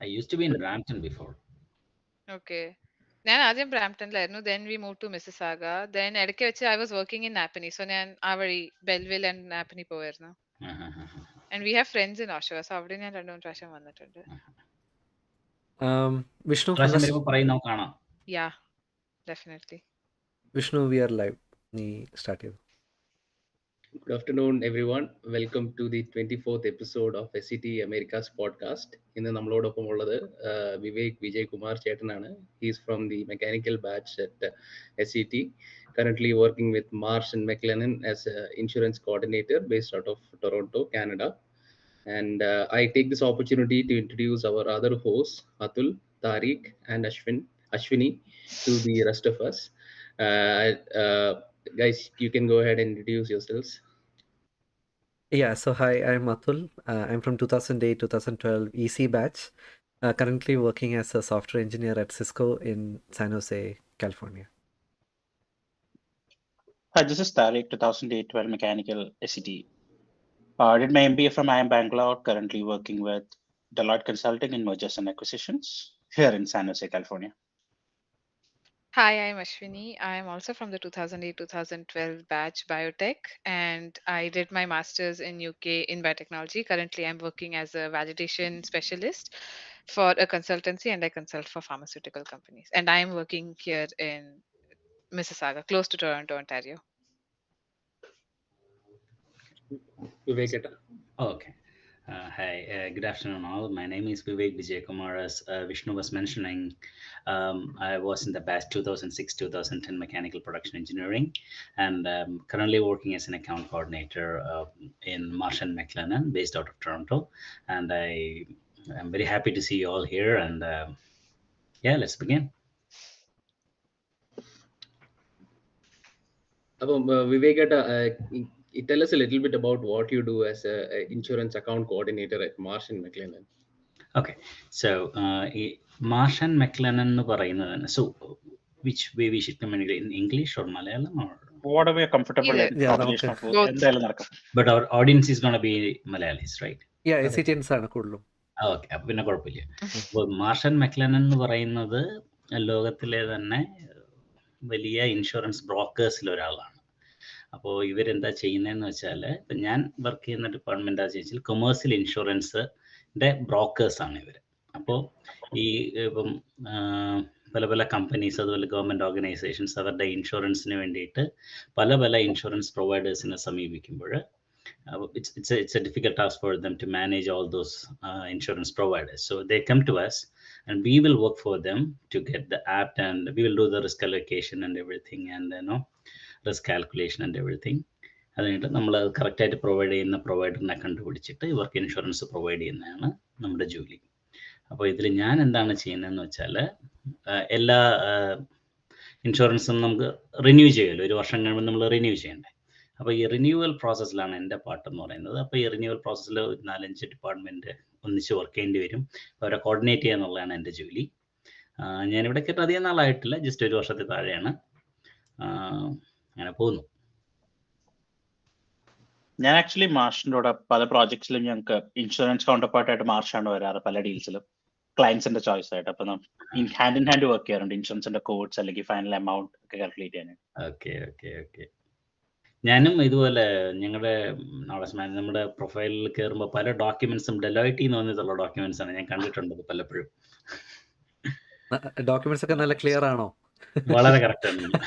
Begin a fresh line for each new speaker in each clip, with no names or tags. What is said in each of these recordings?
I use to be in Brampton before
okay ഞാൻ ആദ്യം ബ്രാംപ്ടണിലായിരുന്നു then we move to Mississauga then ഇടയ്ക്ക് വെച്ച് I was working in Napanee so ഞാൻ ആ വഴി ബെൽവിൽ ആൻഡ് നാപ്പനി പോവായിരുന്നു. And we have friends in Oshawa so അവിടെ ഞാൻ രണ്ടു മൂന്ന് പ്രാവശ്യം വന്നിട്ടുണ്ട്.
Vishnu
yeah definitely
Vishnu we are live നീ സ്റ്റാർട്ട് ചെയ്തു?
Good afternoon, everyone. Welcome to the 24th episode of SCT America's podcast. ഇന്ന് നമ്മളോടൊപ്പം ഉള്ളത് uh, വിവേക് വിജയ് കുമാർ ചേട്ടനാണ് he's from the mechanical batch at S C T currently working with Marsh and McLennan as an insurance coordinator based out of Toronto, Canada. And uh, I take this opportunity to introduce our other hosts, Atul, Tariq, and Ashwin, Ashwini, to the rest of us. Uh, uh, guys, you can go ahead and introduce yourselves.
Yeah, so hi, I'm Atul. Uh, I'm from 2008 2012 EC batch. Uh, currently working as a software engineer at Cisco in San Jose, California.
Hi, this is Tariq, 2008-12 Mechanical SET. Uh, did my MBA from IIM Bangalore, currently working with Deloitte Consulting in mergers and acquisitions here in San Jose, California.
Hi, I'm Ashwini. I'm also from the 2008-2012 batch biotech, and I did my master's in UK in biotechnology. Currently, I'm working as a validation specialist for a consultancy, and I consult for pharmaceutical companies. And I'm working here in Mississauga, close to Toronto, Ontario.
Vivek Etta.
Okay. Uh, hi, uh, good afternoon, all. My name is Vivek Vijay Kumar. As uh, Vishnu was mentioning, um, I was in the batch 2006 2010 mechanical production engineering and um, currently working as an account coordinator uh, in Marsh and McLennan, based out of Toronto. And I am very happy to see you all here. And uh, yeah, let's begin.
അപ്പം വിവേക് ഏട്ടാ tell us a little bit about what you do as a, a insurance account coordinator at Marsh and McLennan.
Okay, so uh, മെക്ലനൻ എന്ന് പറയുന്നത് so which way we should communicate in English or Malayalam or
Whatever you're comfortable
Either.
in,
Yeah, okay.
നടക്കും.
But our audience is gonna be Malayalees right
Yeah, SCTNs ആണ് കൂടുതലും.
Okay അപ്പൊ പിന്നെ കുഴപ്പമില്ല അപ്പോൾ മാർഷൻ മെക്ലനൻ എന്ന് പറയുന്നത് ലോകത്തിലെ തന്നെ വലിയ ഇൻഷുറൻസ് ബ്രോക്കേഴ്സിൽ ഒരാളാണ് അപ്പോൾ ഇവരെന്താ ചെയ്യുന്നതെന്ന് വെച്ചാൽ ഇപ്പം ഞാൻ വർക്ക് ചെയ്യുന്ന ഡിപ്പാർട്ട്മെന്റ് ആ ചോദിച്ചാൽ കൊമേഴ്സ്യൽ ഇൻഷുറൻസിന്റെ ബ്രോക്കേഴ്സാണ് ഇവർ അപ്പോൾ ഈ ഇപ്പം പല പല കമ്പനീസ് അതുപോലെ ഗവൺമെന്റ് ഓർഗനൈസേഷൻസ് അവരുടെ ഇൻഷുറൻസിന് വേണ്ടിയിട്ട് പല പല ഇൻഷുറൻസ് പ്രൊവൈഡേഴ്സിനെ സമീപിക്കുമ്പോൾ it's a difficult task for them to manage all those insurance providers so they come to us and we will work for them to get the apt and we will do the risk allocation and everything and no risk calculation and everything. അത് കഴിഞ്ഞിട്ട് നമ്മൾ കറക്റ്റായിട്ട് provide ചെയ്യുന്ന പ്രൊവൈഡറിനെ കണ്ടുപിടിച്ചിട്ട് ഇവർക്ക് insurance provide ചെയ്യുന്നതാണ് നമ്മുടെ ജോലി. അപ്പോൾ ഇതിൽ ഞാൻ എന്താണ് ചെയ്യുന്നതെന്ന് വെച്ചാൽ എല്ലാ ഇൻഷുറൻസും നമുക്ക് റിന്യൂ ചെയ്യുമല്ലോ. ഒരു വർഷം കഴിയുമ്പോൾ നമ്മൾ റിന്യൂ ചെയ്യണ്ടേ. അപ്പോൾ ഈ റിന്യൂവൽ പ്രോസസ്സിലാണ് എന്റെ പാട്ട് എന്ന് പറയുന്നത്. അപ്പോൾ ഈ റിന്യൂവൽ പ്രോസസ്സിൽ ഒരു നാലഞ്ച് ഡിപ്പാർട്ട്മെന്റ് ഒന്നിച്ച് വർക്ക് ചെയ്യേണ്ടി വരും. അവരെ കോർഡിനേറ്റ് ചെയ്യുക എന്നുള്ളതാണ് എന്റെ ജോലി. ഞാനിവിടെ കേട്ട് അധികം നാളായിട്ടില്ല. ജസ്റ്റ് ഒരു വർഷത്തെ താഴെയാണ്. അങ്ങനെ പോകുന്നു.
ഞാൻ ആക്ച്വലി മാർഷിന്റെ കൂടെ പല പ്രോജക്ട്സിലും ഞങ്ങൾക്ക് ഇൻഷുറൻസ് കൗണ്ടർ പാർട്ടായിട്ട് മാർഷാണ് വരാറ് പല ഡീൽസിലും ക്ലയൻസിന്റെ ചോയ്സ് ആയിട്ട്. അപ്പൊ ഹാൻഡ് ഇൻ ഹാൻഡ് വർക്ക് ചെയ്യാറുണ്ട്. ഇൻഷുറൻസിന്റെ കോഡ്സ് അല്ലെങ്കിൽ ഫൈനൽ എമൗണ്ട് ഒക്കെ കാൽക്കുലേറ്റ് ചെയ്യാൻ
ഓക്കെ ഓക്കെ ഓക്കെ ഞാനും ഇതുപോലെ ഞങ്ങളുടെ നോളജ് മാൻ നമ്മുടെ പ്രൊഫൈലിൽ കയറുമ്പോൾ പല ഡോക്യുമെന്റ്സും ഡെലോയിറ്റി എന്ന് പറഞ്ഞിട്ടുള്ള ഡോക്യുമെന്റ്സ് ആണ് ഞാൻ കണ്ടിട്ടുണ്ട് പലപ്പോഴും.
ഡോക്യുമെന്റ്സ് ഒക്കെ നല്ല ക്ലിയർ ആണോ?
വളരെ
കറക്റ്റായിരുന്നു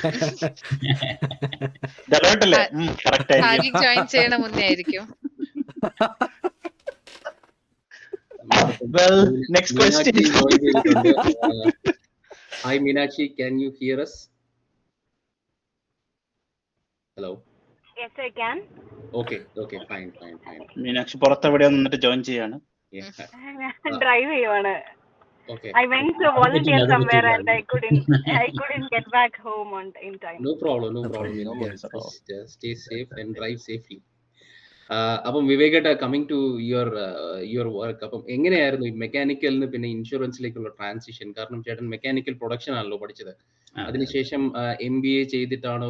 hi Meenakshi can you hear
yes
hello
Meenakshi പുറത്തെവിടെ നിന്നിട്ട് ജോയിൻ ചെയ്യാണ്.
ഡ്രൈവ് ചെയ്യുവാണ്.
Okay.
I went to volunteer
അത്
somewhere and
പറ്റില്ല.
I couldn't I couldn't get back home on in time.
No problem, no
No
problem.
problem.
Meenakshi.
worries at all.
Just, uh, stay safe and drive safely. Uh, അപ്പം വിവേകേട്ട coming to your your work അപ്പം എങ്ങനെയായിരുന്നു ഈ മെക്കാനിക്കലിന് പിന്നെ ഇൻഷുറൻസിലേക്കുള്ള transition കാരണം ചേട്ടൻ mechanical production ആണല്ലോ പഠിച്ചത്
അതെ.
അതിനുശേഷം എം ബി എ ചെയ്തിട്ടാണോ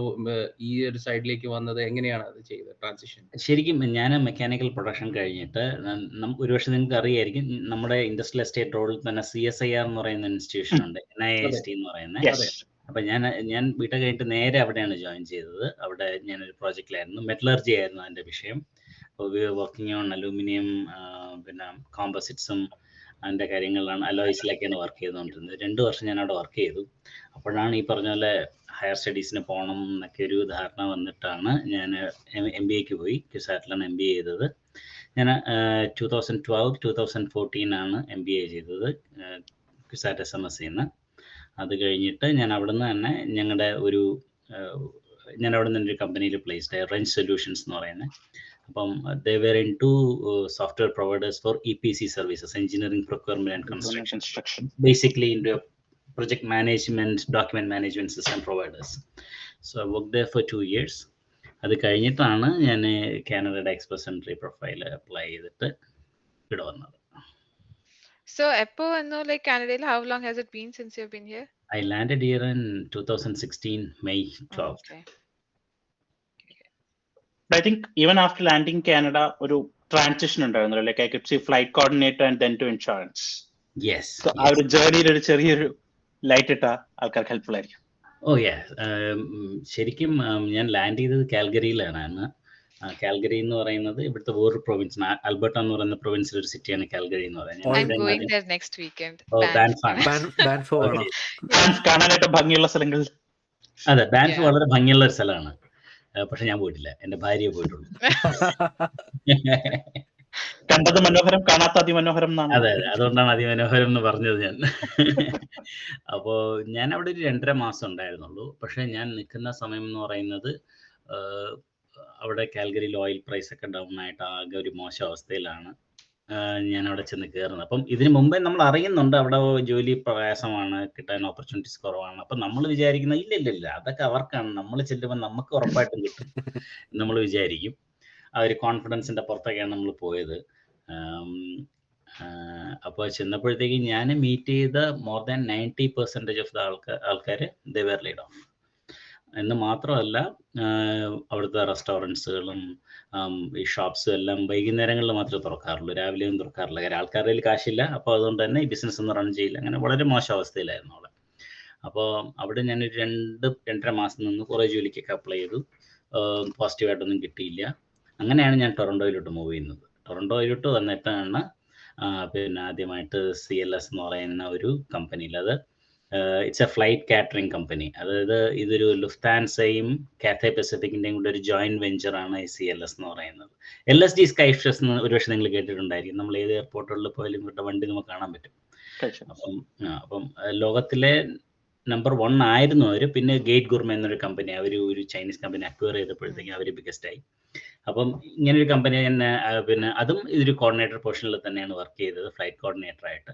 ഈ ഒരു സൈഡിലേക്ക് വന്നത്? എങ്ങനെയാണ് അത് ചെയ്തത് ട്രാൻസിഷൻ
ശരിക്കും ഞാൻ മെക്കാനിക്കൽ പ്രൊഡക്ഷൻ കഴിഞ്ഞിട്ട് ഒരു ഒരുപക്ഷെ നിങ്ങൾക്ക് അറിയായിരിക്കും നമ്മുടെ ഇൻഡസ്ട്രിയൽ എസ്റ്റേറ്റ് റോഡിൽ തന്നെ സി എസ് ഐ ആർ എന്ന് പറയുന്ന ഇൻസ്റ്റിറ്റ്യൂഷൻ ഉണ്ട് എൻ ഐ എസ് ടി എന്ന് പറയുന്നത് അപ്പൊ ഞാൻ ഞാൻ വീട്ടിൽ കഴിഞ്ഞിട്ട് നേരെ അവിടെയാണ് ജോയിൻ ചെയ്തത്. അവിടെ ഞാൻ ഒരു പ്രോജക്റ്റിലായിരുന്നു മെറ്റലർജി ആയിരുന്നു അതിന്റെ വിഷയം. വർക്കിംഗ് ഓൺ അലൂമിനിയം പിന്നെ കോമ്പോസിറ്റ്സും അതിന്റെ കാര്യങ്ങളിലാണ് അലോയ്സിലൊക്കെയാണ് വർക്ക് ചെയ്തുകൊണ്ടിരുന്നത്. രണ്ട് വർഷം ഞാൻ അവിടെ വർക്ക് ചെയ്തു. അപ്പോഴാണ് ഈ പറഞ്ഞ പോലെ ഹയർ സ്റ്റഡീസിന് പോകണം എന്നൊക്കെ ഒരു ധാരണ വന്നിട്ടാണ് ഞാൻ എം ബി എക്ക് പോയി. ക്യുസാറ്റിലാണ് എം ബി എ ചെയ്തത്. ഞാൻ two thousand twelve two thousand fourteen ആണ് എം ബി എ ചെയ്തത് ക്യുസാറ്റ് എസ് എം എസ് സിന്ന് അത് കഴിഞ്ഞിട്ട് ഞാൻ അവിടുന്ന് തന്നെ ഞങ്ങളുടെ ഒരു ഞാൻ അവിടെ നിന്ന് ഒരു കമ്പനിയിൽ പ്ലേസ്ഡ് റെഞ്ച് സൊല്യൂഷൻസ് എന്ന് പറയുന്നത് അപ്പം they were into software providers for E P C services engineering procurement and construction
construction
basically into a project management, document management system providers. So I worked there for two years. അത് കഴിഞ്ഞിട്ടാണ് ഞാൻ കാനഡയുടെ express entry profile apply ചെയ്തിട്ട് ഇവിടെ വന്നത്
So, Eppo and no, like Canada, how long has it been since you've been here?
I landed year in two thousand sixteen May
Okay.
I think even after landing Canada ഒരു transition ഉണ്ടായിരുന്നു like I could see flight coordinator and then to
insurance
yes ആ ഒരു ജേർണിയിൽ ഒരു ചെറിയൊരു light ഇട്ട ആൾക്കാർക്ക് helpful ആയിരിക്കും.
ഓ യാ ശരിക്കും um, ഞാൻ ലാൻഡ് ചെയ്തത് കാൽഗറിയിലാണ് അന്ന്. കാൽഗറി എന്ന് പറയുന്നത് ഇവിടുത്തെ വേറൊരു പ്രൊവിൻസ് അൽബർട്ട എന്ന് പറയുന്ന പ്രൊവിൻസിൽ ഒരു സിറ്റിയാണ് കാൽഗറി എന്ന് പറയുന്നത്. ഞാൻ
I'm
അവിടെ
going there next weekend.
Oh,
ഭംഗിയുള്ള സ്ഥലങ്ങൾ
അതെ ബാൻഫ് വളരെ ഭംഗിയുള്ള ഒരു സ്ഥലമാണ്. പക്ഷെ ഞാൻ പോയിട്ടില്ല. എന്റെ ഭാര്യയെ പോയിട്ടുള്ളൂ.
കണ്ടത് മനോഹരം കാണാത്ത അതിമനോഹരം
അതെ അതെ. അതുകൊണ്ടാണ് അതിമനോഹരം എന്ന് പറഞ്ഞത് ഞാൻ. അപ്പോ ഞാൻ അവിടെ ഒരു രണ്ടര മാസം ഉണ്ടായിരുന്നുള്ളൂ. പക്ഷെ ഞാൻ നിൽക്കുന്ന സമയം എന്ന് പറയുന്നത് അവിടെ കാൽഗറിയിൽ ഓയിൽ പ്രൈസ് ഒക്കെ ഡൗൺ ആയിട്ട് ആകെ ഒരു മോശം അവസ്ഥയിലാണ്. ഞാൻ അവിടെ ചെന്ന് കയറുന്നത് അപ്പം ഇതിനു മുമ്പേ നമ്മൾ അറിയുന്നുണ്ട് അവിടെ ജോലി പ്രയാസമാണ് കിട്ടാൻ ഓപ്പർച്യൂണിറ്റീസ് കുറവാണ്. അപ്പം നമ്മൾ വിചാരിക്കുന്ന ഇല്ല ഇല്ല ഇല്ല അതൊക്കെ അവർക്കാണ്. നമ്മൾ ചെല്ലുമ്പോൾ നമുക്ക് ഉറപ്പായിട്ടും കിട്ടും നമ്മൾ വിചാരിക്കും. ആ ഒരു കോൺഫിഡൻസിന്റെ പുറത്തൊക്കെയാണ് നമ്മൾ പോയത്. അപ്പോൾ ചെന്നപ്പോഴത്തേക്ക് ഞാൻ മീറ്റ് ചെയ്ത more than ninety percentage of the ആൾക്കാർ ആൾക്കാർ ദേ വേർ ലീഡ് ഓഫ് എന്ന് മാത്രമല്ല അവിടുത്തെ റെസ്റ്റോറന്റ്സുകളും ഈ ഷോപ്സും എല്ലാം വൈകുന്നേരങ്ങളിൽ മാത്രമേ തുറക്കാറുള്ളൂ. രാവിലെയും തുറക്കാറില്ല. കാര്യം ആൾക്കാരുടെ കയ്യിൽ കാശില്ല. അപ്പോൾ അതുകൊണ്ട് തന്നെ ഈ ബിസിനസ് ഒന്നും റൺ ചെയ്യില്ല. അങ്ങനെ വളരെ മോശം അവസ്ഥയിലായിരുന്നു അവിടെ അപ്പോൾ അവിടെ ഞാനൊരു രണ്ട് രണ്ടര മാസം നിന്ന് കുറേ ജോലിക്കൊക്കെ അപ്ലൈ ചെയ്തു. പോസിറ്റീവായിട്ടൊന്നും കിട്ടിയില്ല. അങ്ങനെയാണ് ഞാൻ ടൊറൻഡോയിലോട്ട് മൂവ് ചെയ്യുന്നത്. ടൊറൻഡോയിലോട്ട് വന്നിട്ടാണ് പിന്നെ ആദ്യമായിട്ട് സി എൽ എസ് എന്ന് പറയുന്ന ഒരു കമ്പനിയിൽ അത് it's a flight catering company അതായത് ഇതൊരു ലുഫ്താൻസയും കാത്തേ പെസഫിക്കിന്റെയും കൂടെ ഒരു ജോയിന്റ് വെഞ്ചറാണ് ഐ സി എൽ എസ് എന്ന് പറയുന്നത്. എൽ എസ് ഡി സ്കൈ എന്ന് ഒരുപക്ഷെ നിങ്ങൾ കേട്ടിട്ടുണ്ടായിരിക്കും. നമ്മൾ ഏത് എയർപോർട്ടുകളിൽ പോയാലും ഇവരുടെ വണ്ടി നമുക്ക് കാണാൻ പറ്റും. അപ്പം അപ്പം ലോകത്തിലെ നമ്പർ വൺ ആയിരുന്നു അവർ പിന്നെ ഗേറ്റ് ഗുർമ എന്നൊരു കമ്പനി അവർ ഒരു ചൈനീസ് കമ്പനി അക്വയർ ചെയ്തപ്പോഴത്തേക്കും അവർ ബിഗസ്റ്റ് ആയി. അപ്പം ഇങ്ങനെ ഒരു കമ്പനി തന്നെ പിന്നെ അതും ഇതൊരു കോർഡിനേറ്റർ പൊസിഷനിൽ തന്നെയാണ് വർക്ക് ചെയ്തത് ഫ്ലൈറ്റ് കോർഡിനേറ്റർ ആയിട്ട്.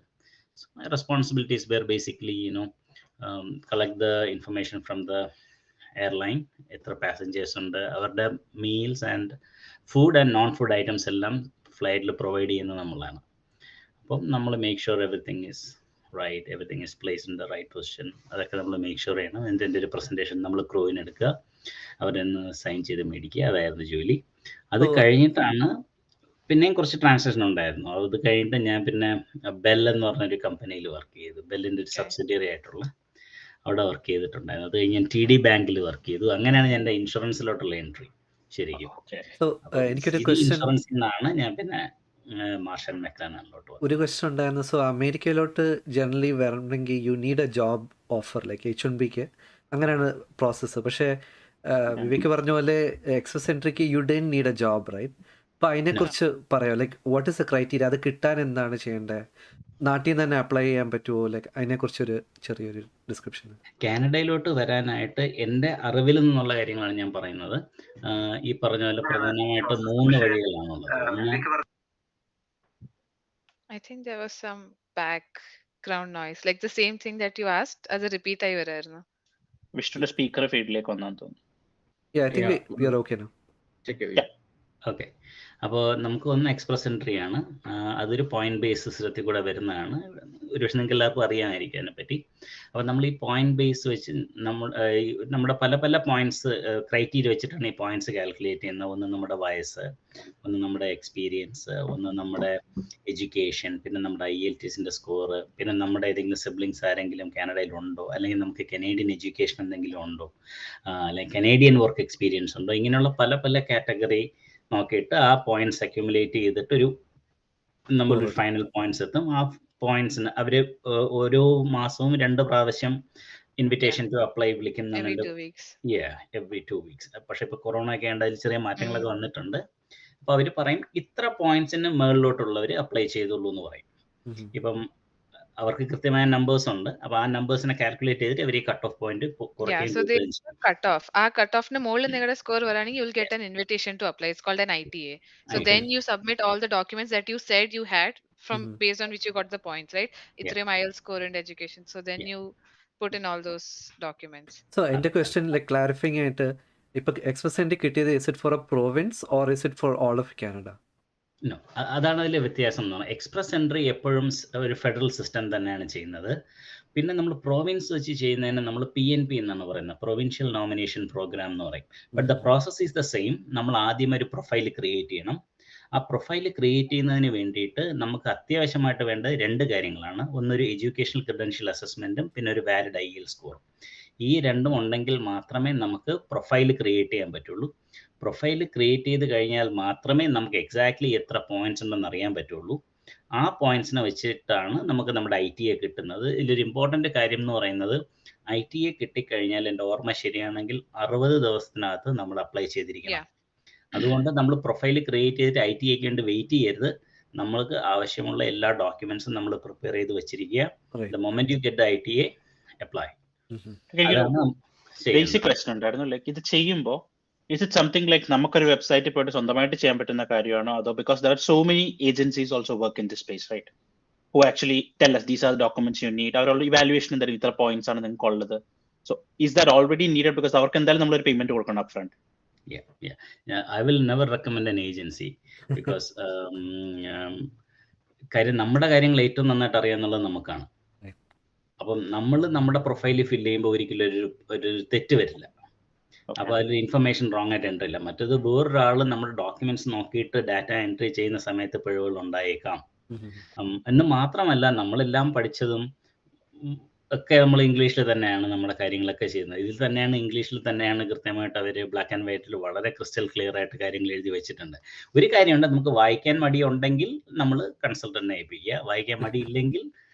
Responsibilities were basically you know collect the information from the airline എത്ര പാസഞ്ചേഴ്സ് ഉണ്ട് അവരുടെ meals and food and non food items എല്ലാം ഫ്ലൈറ്റിൽ പ്രൊവൈഡ് ചെയ്യുന്നത് നമ്മളാണ്. അപ്പം നമ്മൾ make sure everything is right everything is place in the right position അതൊക്കെ നമ്മൾ മേക്ക് ഷുവർ ചെയ്യണം. എന്നിട്ട് ഒരു പ്രസന്റേഷൻ നമ്മൾ ക്രൂവിനെടുക്കുക അവരെ ഒന്ന് സൈൻ ചെയ്ത് മേടിക്കുക അതായിരുന്നു ജോലി. അത് കഴിഞ്ഞിട്ടാണ് പിന്നെയും കുറച്ച് ട്രാൻസാക്ഷൻ ഉണ്ടായിരുന്നു. അത് കഴിഞ്ഞിട്ട് ഞാൻ പിന്നെ ബെൽ എന്ന് പറഞ്ഞൊരു കമ്പനിയിൽ വർക്ക് ചെയ്തു. ബെല്ലിന്റെ ഒരു സബ്സിഡിയറി ആയിട്ടുള്ള അവിടെ വർക്ക് ചെയ്തിട്ടുണ്ടായിരുന്നു. അത് കഴിഞ്ഞ് ഞാൻ ടി ഡി ബാങ്കിൽ വർക്ക് ചെയ്തു. അങ്ങനെയാണ് എന്റെ ഇൻഷുറൻസിലോട്ടുള്ള എൻട്രി ശരിക്കും.
Okay.
സോ എനിക്കൊരു ക്വസ്റ്റ്യൻ
ഇൻഷുറൻസിൽ നിന്നാണ് ഞാൻ പിന്നെ മാർഷൽ
ഒരു ക്വസ്റ്റ്യൻ ഉണ്ടായിരുന്നു. സോ അമേരിക്കയിലോട്ട് ജനറലി വരണമെങ്കിൽ you need a job offer like H N ബിക്ക് അങ്ങനെയാണ് പ്രോസസ്സ് പക്ഷേ വിവേക് പറഞ്ഞ പോലെ എക്സസ് എൻട്രിക്ക് you then need a job right അതിനെക്കുറിച്ച് പറയാം. Like what is a criteria അത് കിട്ടാൻ എന്താണ് ചെയ്യേണ്ടത്? നാട്ടിൽ നിന്ന് തന്നെ അപ്ലൈ ചെയ്യാൻ പറ്റുമോ ലൈക്ക് അതിനെക്കുറിച്ചൊരു ചെറിയൊരു ഡിസ്ക്രിപ്ഷൻ
കാനഡയിലോട്ട് വരാനായിട്ട് എന്റെ അറിവിൽ നിന്നുള്ള കാര്യങ്ങളാണ് ഞാൻ പറയുന്നത്. ഈ പറഞ്ഞ പോലെ പ്രധാനമായിട്ട് മൂന്ന് വഴികളാണുള്ളത്.
I think there was some background noise, like the same thing that you asked as a repeat വരായിരുന്നു.
വിഷ്ണുന്റെ സ്പീക്കർ ഫീൽഡിലേക്ക് വന്നാന്ന് തോന്നുന്നു.
I think
Yeah.
We are okay no
check
Yeah.
Okay അപ്പോൾ നമുക്ക് ഒന്ന് എക്സ്പ്രസ് എൻട്രി ആണ്. അതൊരു പോയിന്റ് ബേസ് സിസ്റ്റത്തിൽ കൂടെ വരുന്നതാണ്. ഒരുപക്ഷെ നിങ്ങൾക്ക് എല്ലാവർക്കും അറിയാമായിരിക്കും അതിനെപ്പറ്റി. അപ്പോൾ നമ്മൾ ഈ പോയിന്റ് ബേസ് വെച്ച് നമ്മൾ നമ്മുടെ പല പല പോയിന്റ്സ് ക്രൈറ്റീരിയ വെച്ചിട്ടാണ് ഈ പോയിന്റ്സ് കാൽക്കുലേറ്റ് ചെയ്യുന്നത്. ഒന്ന് നമ്മുടെ വയസ്സ് ഒന്ന് നമ്മുടെ എക്സ്പീരിയൻസ് ഒന്ന് നമ്മുടെ എഡ്യൂക്കേഷൻ പിന്നെ നമ്മുടെ ഐ എൽ ടി എസിന്റെ സ്കോർ പിന്നെ നമ്മുടെ ഏതെങ്കിലും സിബ്ലിങ്സ് ആരെങ്കിലും കാനഡയിൽ ഉണ്ടോ? അല്ലെങ്കിൽ നമുക്ക് കനേഡിയൻ എഡ്യൂക്കേഷൻ എന്തെങ്കിലും ഉണ്ടോ? അല്ലെങ്കിൽ കനേഡിയൻ വർക്ക് എക്സ്പീരിയൻസ് ഉണ്ടോ? ഇങ്ങനെയുള്ള പല പല കാറ്റഗറി നോക്കിയിട്ട് ആ പോയിന്റ്സ് അക്യുമുലേറ്റ് ചെയ്തിട്ട് ഒരു നമ്മളൊരു
ഒരു
ഫൈനൽ പോയിന്റ്സ് എത്തും. ആ പോയിന്റ്സിന് അവർ ഓരോ മാസവും രണ്ട് പ്രാവശ്യം ഇൻവിറ്റേഷൻ ടു അപ്ലൈ
every
വിളിക്കുന്നുണ്ട്
two weeks.
Every two weeks പക്ഷെ ഇപ്പൊ കൊറോണ ഒക്കെ ഉണ്ട് അതിൽ ചെറിയ മാറ്റങ്ങളൊക്കെ വന്നിട്ടുണ്ട്. അപ്പൊ അവർ പറയും ഇത്ര പോയിന്റ്സിന് മുകളിലോട്ടുള്ളവർ അപ്ലൈ ചെയ്തുള്ളൂ എന്ന് പറയും. ഇപ്പം അവർക്ക് കൃത്യമായ നമ്പേഴ്സ് ഉണ്ട്. അപ്പൊ ആ നമ്പേഴ്സിനെ കാൽക്കുലേറ്റ് ചെയ്തിട്ട് അവർ
cut off point cut off ആ കട്ട് ഓഫിന് മുകളിൽ നിങ്ങളുടെ score വരാണെങ്കിൽ you will get an invitation to apply it called an so then you submit all the document that you said you had from base on which you got the point right ഇത്രയും I score ഉണ്ട് education so then you put in all those document
so എന്റെ question like clarify ആയിട്ട് ഇപ്പൊ express എന്റെ it for a province or it for all of
Canada അതാണ് അതിലെ വ്യത്യാസം എന്ന് പറഞ്ഞാൽ എക്സ്പ്രസ് എൻട്രി എപ്പോഴും ഒരു ഫെഡറൽ സിസ്റ്റം തന്നെയാണ് ചെയ്യുന്നത്. പിന്നെ നമ്മൾ പ്രോവിൻസ് വെച്ച് ചെയ്യുന്നതിന് നമ്മൾ പി എൻ പി എന്നാണ് പറയുന്നത്. പ്രൊവിൻഷ്യൽ നോമിനേഷൻ പ്രോഗ്രാം എന്ന് പറയും. But the process is the same നമ്മൾ ആദ്യം ഒരു പ്രൊഫൈൽ ക്രിയേറ്റ് ചെയ്യണം. ആ പ്രൊഫൈൽ ക്രിയേറ്റ് ചെയ്യുന്നതിന് വേണ്ടിയിട്ട് നമുക്ക് അത്യാവശ്യമായിട്ട് വേണ്ട രണ്ട് കാര്യങ്ങളാണ്. ഒന്നൊരു എഡ്യൂക്കേഷണൽ ക്രിഡൻഷ്യൽ അസസ്മെന്റും പിന്നെ ഒരു വാലിഡ് ഐ എൽ സ്കോറും ഈ രണ്ടും ഉണ്ടെങ്കിൽ മാത്രമേ നമുക്ക് പ്രൊഫൈൽ ക്രിയേറ്റ് ചെയ്യാൻ പറ്റുള്ളൂ. പ്രൊഫൈൽ ക്രിയേറ്റ് ചെയ്ത് കഴിഞ്ഞാൽ മാത്രമേ നമുക്ക് എക്സാക്ട്ലി എത്ര പോയിന്റ്സ് ഉണ്ടെന്ന് അറിയാൻ പറ്റുള്ളൂ. ആ പോയിന്റ്സിനെ വെച്ചിട്ടാണ് നമുക്ക് നമ്മുടെ ഐ ടി എ കിട്ടുന്നത്. ഇതിലൊരു ഇമ്പോർട്ടന്റ് കാര്യം എന്ന് പറയുന്നത് ഐ ടി എ കിട്ടിക്കഴിഞ്ഞാൽ എന്റെ ഓർമ്മ ശരിയാണെങ്കിൽ അറുപത് ദിവസത്തിനകത്ത് നമ്മൾ അപ്ലൈ ചെയ്തിരിക്കണം. അതുകൊണ്ട് നമ്മൾ പ്രൊഫൈൽ ക്രിയേറ്റ് ചെയ്തിട്ട് ഐ ടി എക്ക് വേണ്ടി വെയിറ്റ് ചെയ്യരുത്. നമ്മൾക്ക് ആവശ്യമുള്ള എല്ലാ ഡോക്യുമെന്റ്സും നമ്മൾ പ്രിപ്പയർ ചെയ്ത് വെച്ചിരിക്കുക. The moment you get I
T
A
apply
basic
പ്രശ്നം ഉണ്ടായിരുന്നു. ലൈക്ക് ഇത് ചെയ്യുമ്പോൾ ഇസ് ഇറ്റ് സംതിങ് ലൈക്ക് നമുക്കൊരു വെബ്സൈറ്റിൽ പോയിട്ട് സ്വന്തമായിട്ട് ചെയ്യാൻ പറ്റുന്ന കാര്യമാണോ? അതോ because there are so many agencies also work in this space right who actually tell us these are documents you need അവരുടെ ഇവാലുവേഷൻ എന്തായാലും ഇത്ര പോയിന്റ്സ് ആണ് നിങ്ങൾക്ക് ഉള്ളത്. So is that already needed because അവർക്ക് എന്തായാലും നമ്മളൊരു പേയ്മെന്റ് കൊടുക്കണം up front
yeah yeah. Yeah i will never recommend an agency because um, um, കാര്യം നമ്മുടെ കാര്യങ്ങൾ ഏറ്റവും നന്നായിട്ട് അറിയാന്നുള്ളത് നമുക്കാണ്. അപ്പം നമ്മൾ നമ്മുടെ പ്രൊഫൈൽ ഫില്ല് ചെയ്യുമ്പോൾ ഒരിക്കലും ഒരു ഒരു തെറ്റ് വരില്ല. അപ്പോൾ അതിൽ ഇൻഫർമേഷൻ റോങ് ആയിട്ട് എൻട്രി ഇല്ല. മറ്റത് വേറൊരാൾ നമ്മുടെ ഡോക്യുമെന്റ്സ് നോക്കിയിട്ട് ഡാറ്റ എൻട്രി ചെയ്യുന്ന സമയത്ത് പിഴവുകൾ ഉണ്ടായേക്കാം. എന്ന് മാത്രമല്ല നമ്മളെല്ലാം പഠിച്ചതും ഒക്കെ നമ്മൾ ഇംഗ്ലീഷിൽ തന്നെയാണ് നമ്മുടെ കാര്യങ്ങളൊക്കെ ചെയ്യുന്നത്. ഇതിൽ തന്നെയാണ് ഇംഗ്ലീഷിൽ തന്നെയാണ് കൃത്യമായിട്ട് അവർ ബ്ലാക്ക് ആൻഡ് വൈറ്റിൽ വളരെ ക്രിസ്റ്റൽ ക്ലിയർ ആയിട്ട് കാര്യങ്ങൾ എഴുതി വെച്ചിട്ടുണ്ട്. ഒരു കാര്യമുണ്ട് നമുക്ക് വായിക്കാൻ മടി ഉണ്ടെങ്കിൽ നമ്മൾ കൺസൾട്ടന്റിനെ ഏൽപ്പിക്കുക. വായിക്കാൻ മടിയില്ലെങ്കിൽ അഹ്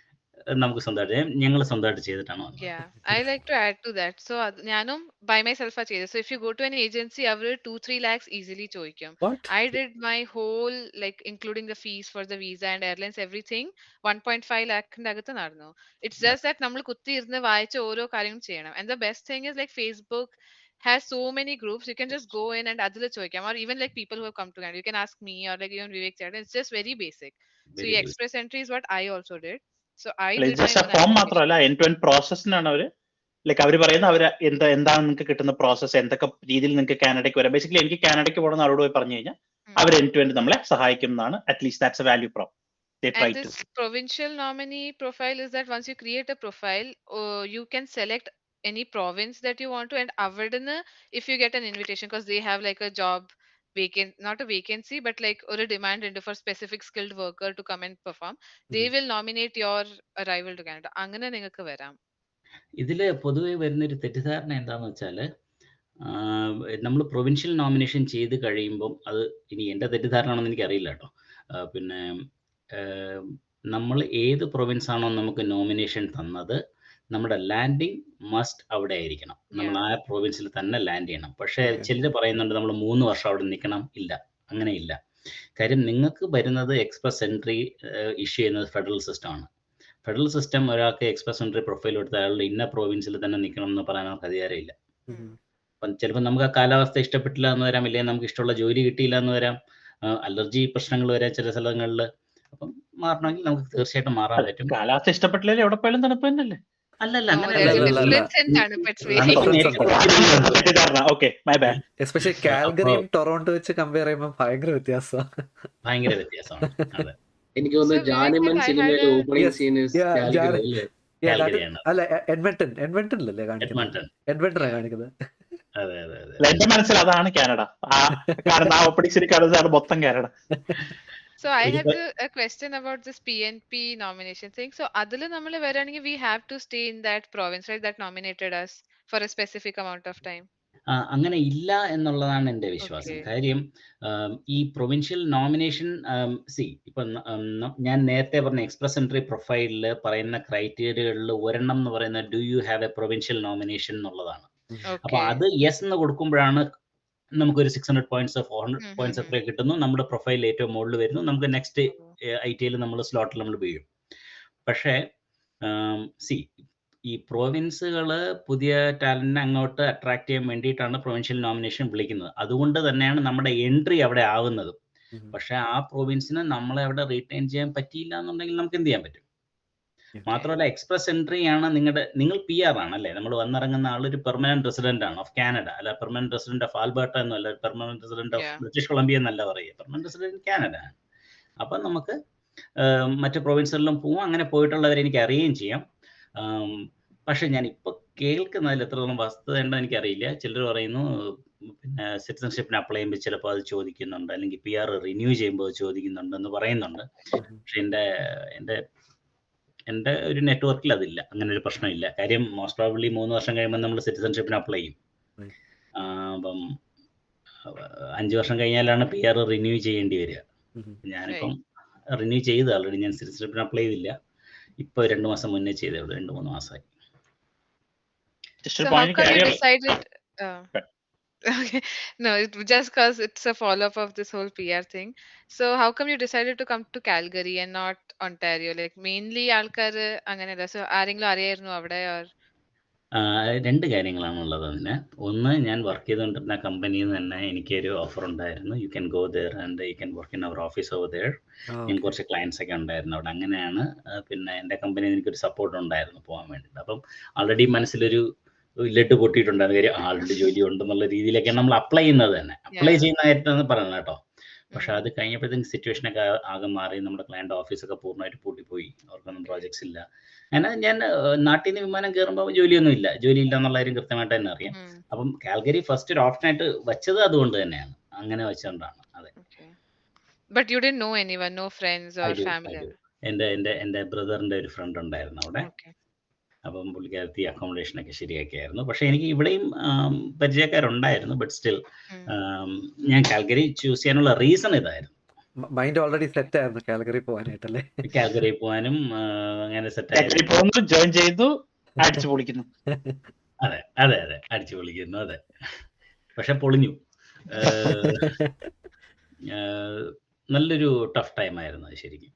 നമുക്ക് സ്വന്തമായിട്ട് ഞങ്ങൾ സ്വന്തമായിട്ട് ചെയ്തിട്ടാണ്
Yeah, like to add to that. So അത് ഞാനും by myself ആ ചെയ്തത്. So if you go to an agency our two three lakhs easily ചോദിക്കും.
What
I did my whole like including the fees for the visa and airlines everything 1.5 ലാഖിന്റെ അകത്ത് നടന്നു. It's just that നമ്മൾ കുത്തിയിരുന്ന് വായിച്ച ഓരോ കാര്യങ്ങളും ചെയ്യണം. And the best thing is like Facebook has so many groups you can just go in and അതിൽ ചോദിക്കാം or even like people who have come to Canada you can ask me or like even Vivek chat it's just very basic. So
Very
ഈ
good.
express entry is what I also did.
ആ
own
form. മാത്രമല്ല N to N പ്രോസസ്സിനാണ് അവർ like അവർ പറയുന്ന അവർ എന്താ എന്താണ് നിങ്ങൾക്ക് കിട്ടുന്ന പ്രോസസ്സ് എന്തൊക്കെ രീതിയിൽ നിങ്ങൾക്ക് കാനഡയ്ക്ക് വരാം ബേസിക്കലി എനിക്ക് കാനഡയ്ക്ക് പോകണം അവരോട് പോയി പറഞ്ഞു കഴിഞ്ഞാൽ
Hmm.
അവർ എൻ ടു എൻ നമ്മളെ സഹായിക്കും എന്നാണ് at least that's a value prop
And
to
this provincial nominee profile is that once you create a profile, uh, you can select any province that you want to, and avadana if you get an invitation because they have like a job vacant, not a vacancy, but like or a demand into for specific skilled worker to come and perform. They
Mhm.
will nominate your arrival to Canada. അങ്ങനെ നിങ്ങൾക്ക് വരാം.
ഇതിൽ പൊതുവെ വരുന്നൊരു തെറ്റിദ്ധാരണ എന്താണെന്ന് വെച്ചാൽ നമ്മൾ പ്രൊവിൻഷ്യൽ നോമിനേഷൻ ചെയ്ത് കഴിയുമ്പം അത് ഇനി എന്റെ തെറ്റിദ്ധാരണ എനിക്കറിയില്ല കേട്ടോ പിന്നെ നമ്മൾ ഏത് പ്രൊവിൻസ് ആണോ നമുക്ക് നോമിനേഷൻ തന്നത് നമ്മുടെ ലാൻഡിങ് മസ്റ്റ് അവിടെ ആയിരിക്കണം. നമ്മൾ ആ പ്രൊവിൻസിൽ തന്നെ ലാൻഡ് ചെയ്യണം. പക്ഷേ. ചിലർ പറയുന്നുണ്ട് നമ്മൾ മൂന്ന് വർഷം അവിടെ നിൽക്കണം. ഇല്ല. അങ്ങനെ ഇല്ല കാര്യം നിങ്ങൾക്ക് വരുന്നത് എക്സ്പ്രസ് എൻട്രി ഇഷ്യൂ ചെയ്യുന്നത് ഫെഡറൽ സിസ്റ്റം ആണ്. ഫെഡറൽ സിസ്റ്റം ഒരാൾക്ക് എക്സ്പ്രസ് എൻട്രി പ്രൊഫൈൽ കൊടുത്ത് അയാളുടെ ഇന്ന പ്രൊവിൻസിൽ തന്നെ നിൽക്കണം എന്ന് പറയാൻ അവർക്ക് അധികാരമില്ല. അപ്പം ചിലപ്പോൾ നമുക്ക് ആ കാലാവസ്ഥ ഇഷ്ടപ്പെട്ടില്ല എന്ന് വരാം. ഇല്ലെങ്കിൽ നമുക്ക് ഇഷ്ടമുള്ള ജോലി കിട്ടിയില്ല എന്ന് വരാം. അലർജി പ്രശ്നങ്ങൾ വരാം ചില സ്ഥലങ്ങളിൽ. അപ്പം മാറണമെങ്കിൽ നമുക്ക് തീർച്ചയായിട്ടും മാറാൻ പറ്റും.
കാലാവസ്ഥ ഇഷ്ടപ്പെട്ടില്ലേ എവിടെ പോയാലും തണുപ്പ് തന്നെയല്ലേ?
അല്ലല്ല അങ്ങനെ
എസ്പെഷ്യലി കാൽഗറിയും ടൊറോണ്ടോ വെച്ച് കമ്പയർ ചെയ്യുമ്പോൾ ഭയങ്കര വ്യത്യാസമാണ്
ഭയങ്കര വ്യത്യാസമാണ്. അതെ.
എനിക്ക് തോന്നുന്നു ജാനിമൻ സിനിമയിലെ ഓപ്പണിംഗ്. സീൻ അല്ലേ?
എഡ്മണ്ടൺ എഡ്മണ്ടണിലല്ലേ കാണിക്കുന്നത്?
എഡ്മണ്ടൺ
കാണിക്കുന്നത്.
അതെ അതെ അതെ.
എന്റെ മനസ്സിൽ അതാണ് കാനഡ. ആ കാരണം ആ ഓപ്പണിംഗ് സിറ്റി കാണുന്നതാണ് മൊത്തം Canada.
So I
have
had
it-
a, this question about this PNP nomination thing. So അതിൽ നമ്മൾ വരാണെങ്കിൽ we have to stay in that province right? That nominated us for a specific amount of time.
ആ, അങ്ങനെ ഇല്ല എന്നുള്ളതാണ് എന്റെ വിശ്വാസം. കാര്യം ഈ പ്രൊവിൻഷ്യൽ നോമിനേഷൻ സി ഇപ്പൊ ഞാൻ നേരത്തെ പറഞ്ഞ എക്സ്പ്രസ് എൻട്രി പ്രൊഫൈലിൽ പറയുന്ന ക്രൈറ്റീരിയകളിൽ ഒരെണ്ണം എന്ന് പറയുന്നത് do you have a provincial nomination എന്നുള്ളതാണ് അപ്പൊ. അത് യെസ് എന്ന് കൊടുക്കുമ്പോഴാണ് നമുക്കൊരു six hundred points
four
hundred
points
ഒക്കെ കിട്ടുന്നു. നമ്മുടെ പ്രൊഫൈൽ ഏറ്റവും മുകളിൽ വരുന്നു. നമുക്ക് നെക്സ്റ്റ് ഐ ടിയിൽ നമ്മൾ സ്ലോട്ടിൽ നമ്മൾ വീഴും പക്ഷേ സി ഈ പ്രോവിൻസുകൾ പുതിയ ടാലന്റിനെ അങ്ങോട്ട് അട്രാക്ട് ചെയ്യാൻ വേണ്ടിയിട്ടാണ് പ്രൊവിൻഷ്യൽ നോമിനേഷൻ വിളിക്കുന്നത്. അതുകൊണ്ട് തന്നെയാണ് നമ്മുടെ എൻട്രി അവിടെ ആവുന്നത്. പക്ഷെ ആ പ്രൊവിൻസിനെ നമ്മളെ അവിടെ റീറ്റെയിൻ ചെയ്യാൻ പറ്റിയില്ല എന്നുണ്ടെങ്കിൽ നമുക്ക് എന്ത് ചെയ്യാൻ പറ്റും? മാത്രമല്ല എക്സ്പ്രസ് എൻട്രി ആണ് നിങ്ങളുടെ നിങ്ങൾ പി ആർ ആണ് അല്ലേ? നമ്മൾ വന്നിറങ്ങുന്ന ആൾ ഒരു പെർമനന്റ് റെസിഡന്റ് ആണ് ഓഫ് കാനഡ അല്ല പെർമനന്റ് റെസിഡന്റ് ഓഫ് ആൽബർട്ട എന്നല്ല permanent resident
of
British Columbia എന്നല്ല പറയുക. പെർമനന്റ് റെസിഡന്റ് കാനഡ ആണ്. അപ്പം നമുക്ക് മറ്റു പ്രൊവിൻസുകളിലും പോവാം. അങ്ങനെ പോയിട്ടുള്ളവരെ എനിക്ക് അറിയുകയും ചെയ്യാം. പക്ഷെ ഞാൻ ഇപ്പൊ കേൾക്കുന്നതിൽ എത്രത്തോളം വസ്തുത ഉണ്ടോ എനിക്കറിയില്ല. ചിലർ പറയുന്നു പിന്നെ സിറ്റിസൺഷിപ്പിന് അപ്ലൈ ചെയ്യുമ്പോൾ ചിലപ്പോൾ അത് ചോദിക്കുന്നുണ്ട്. അല്ലെങ്കിൽ പി ആർ റിന്യൂ ചെയ്യുമ്പോൾ അത് ചോദിക്കുന്നുണ്ട് എന്ന് പറയുന്നുണ്ട്. പക്ഷെ എന്റെ എന്റെ എന്റെ ഒരു നെറ്റ്വർക്കിൽ അതില്ല. അങ്ങനെ ഒരു പ്രശ്നമില്ല. കാര്യം മോസ്റ്റ് പ്രോബ്ലി മൂന്ന് വർഷം കഴിയുമ്പോൾ നമ്മൾ സിറ്റിസൺഷിപ്പിന് അപ്ലൈ ചെയ്യും. അപ്പം അഞ്ച് വർഷം കഴിഞ്ഞാലാണ് പി ആർ റിന്യൂ ചെയ്യേണ്ടി വരിക. ഞാനിപ്പം റിന്യൂ ചെയ്ത് ആൾറെഡി ഞാൻ സിറ്റിസൺഷിപ്പിന് അപ്ലൈ ചെയ്തില്ല. ഇപ്പൊ രണ്ടു മാസം മുന്നേ ചെയ്തേ ഉള്ളൂ. രണ്ടു മൂന്ന് മാസമായി?
Uh, okay, no, it, just because it's a follow-up of this whole PR thing. So how come you decided to come to Calgary and not Ontario? Like mainly ആൾക്കാർ അങ്ങനെയല്ല. സോ ആരെങ്കിലും അറിയായിരുന്നു അവിടെ? ഓർ?
ആ, രണ്ട് കാര്യങ്ങളാണ് ഉള്ളത് അതിന്. ഒന്ന് ഞാൻ വർക്ക് ചെയ്തുകൊണ്ടിരുന്ന കമ്പനിയിൽ നിന്ന് തന്നെ എനിക്കൊരു ഓഫർ ഉണ്ടായിരുന്നു. You can go there and you can work in their office over there ഞാൻ കുറച്ച് ക്ലയൻസ് ഒക്കെ ഉണ്ടായിരുന്നു അവിടെ. അങ്ങനെയാണ് പിന്നെ എന്റെ കമ്പനിയിൽ എനിക്കൊരു സപ്പോർട്ട് ഉണ്ടായിരുന്നു പോകാൻ വേണ്ടിയിട്ട്. അപ്പം ആൾറെഡി മനസ്സിലൊരു ലഡ് പൊട്ടിയിട്ടുണ്ടായിരുന്നു. കാര്യം ആളുടെ ജോലി ഉണ്ടെന്നുള്ള രീതിയിലൊക്കെയാണ് നമ്മൾ അപ്ലൈ ചെയ്യുന്നത് തന്നെ. Apply
Yeah.
ചെയ്യുന്ന കാര്യത്താണ് പറയുന്നത് കേട്ടോ. പക്ഷെ അത് കഴിഞ്ഞപ്പോഴത്തേക്ക് സിറ്റുവേഷൻ ഒക്കെ ആ- ആകെ മാറി. നമ്മുടെ ക്ലയന്റ് ഓഫീസൊക്കെ പൂർണമായിട്ട് പൂട്ടിപ്പോയി. അവർക്കൊന്നും പ്രോജക്ട്സ് ഇല്ല. അങ്ങനെ ഞാൻ നാട്ടിൽ നിന്ന് വിമാനം കയറുമ്പോൾ ജോലിയൊന്നും ഇല്ല. ജോലി ഇല്ല എന്നുള്ള കാര്യം കൃത്യമായിട്ട് തന്നെ അറിയാം. അപ്പം കാൽഗരി ഫസ്റ്റ് ഒരു ഓപ്ഷൻ ആയിട്ട് വെച്ചത് അതുകൊണ്ട് തന്നെയാണ്. അങ്ങനെ വെച്ചുകൊണ്ടാണ് അതെ.
But you you didn't know anyone, no friends or
I
family.
do. എന്റെ എന്റെ എന്റെ ബ്രദറിന്റെ ഒരു ഫ്രണ്ട് ഉണ്ടായിരുന്നു അവിടെ. അപ്പം പുള്ളിക്കാരത്തി അക്കോമഡേഷൻ ഒക്കെ ശരിയാക്കിയായിരുന്നു. പക്ഷെ എനിക്ക് ഇവിടെയും പരിചയക്കാരുണ്ടായിരുന്നു ബട്ട് സ്റ്റിൽ ഞാൻ കാൽഗറി ചൂസ് ചെയ്യാനുള്ള റീസൺ ഇതായിരുന്നു.
മൈൻഡ് ഓൾറെഡി സെറ്റ് ആയിരുന്നു കാൽഗറി പോകാനായിട്ടല്ലേ?
കാൽഗറി പോകാനും അങ്ങനെ സെറ്റ് ആയിരുന്നു
ജോയിൻ ചെയ്തു അടിച്ചു പൊളിക്കുന്നു.
അതെ അതെ അതെ അടിച്ചു പൊളിക്കുന്നു അതെ. പക്ഷെ പൊളിഞ്ഞു. നല്ലൊരു ടഫ് ടൈം ആയിരുന്നു അത് ശരിക്കും.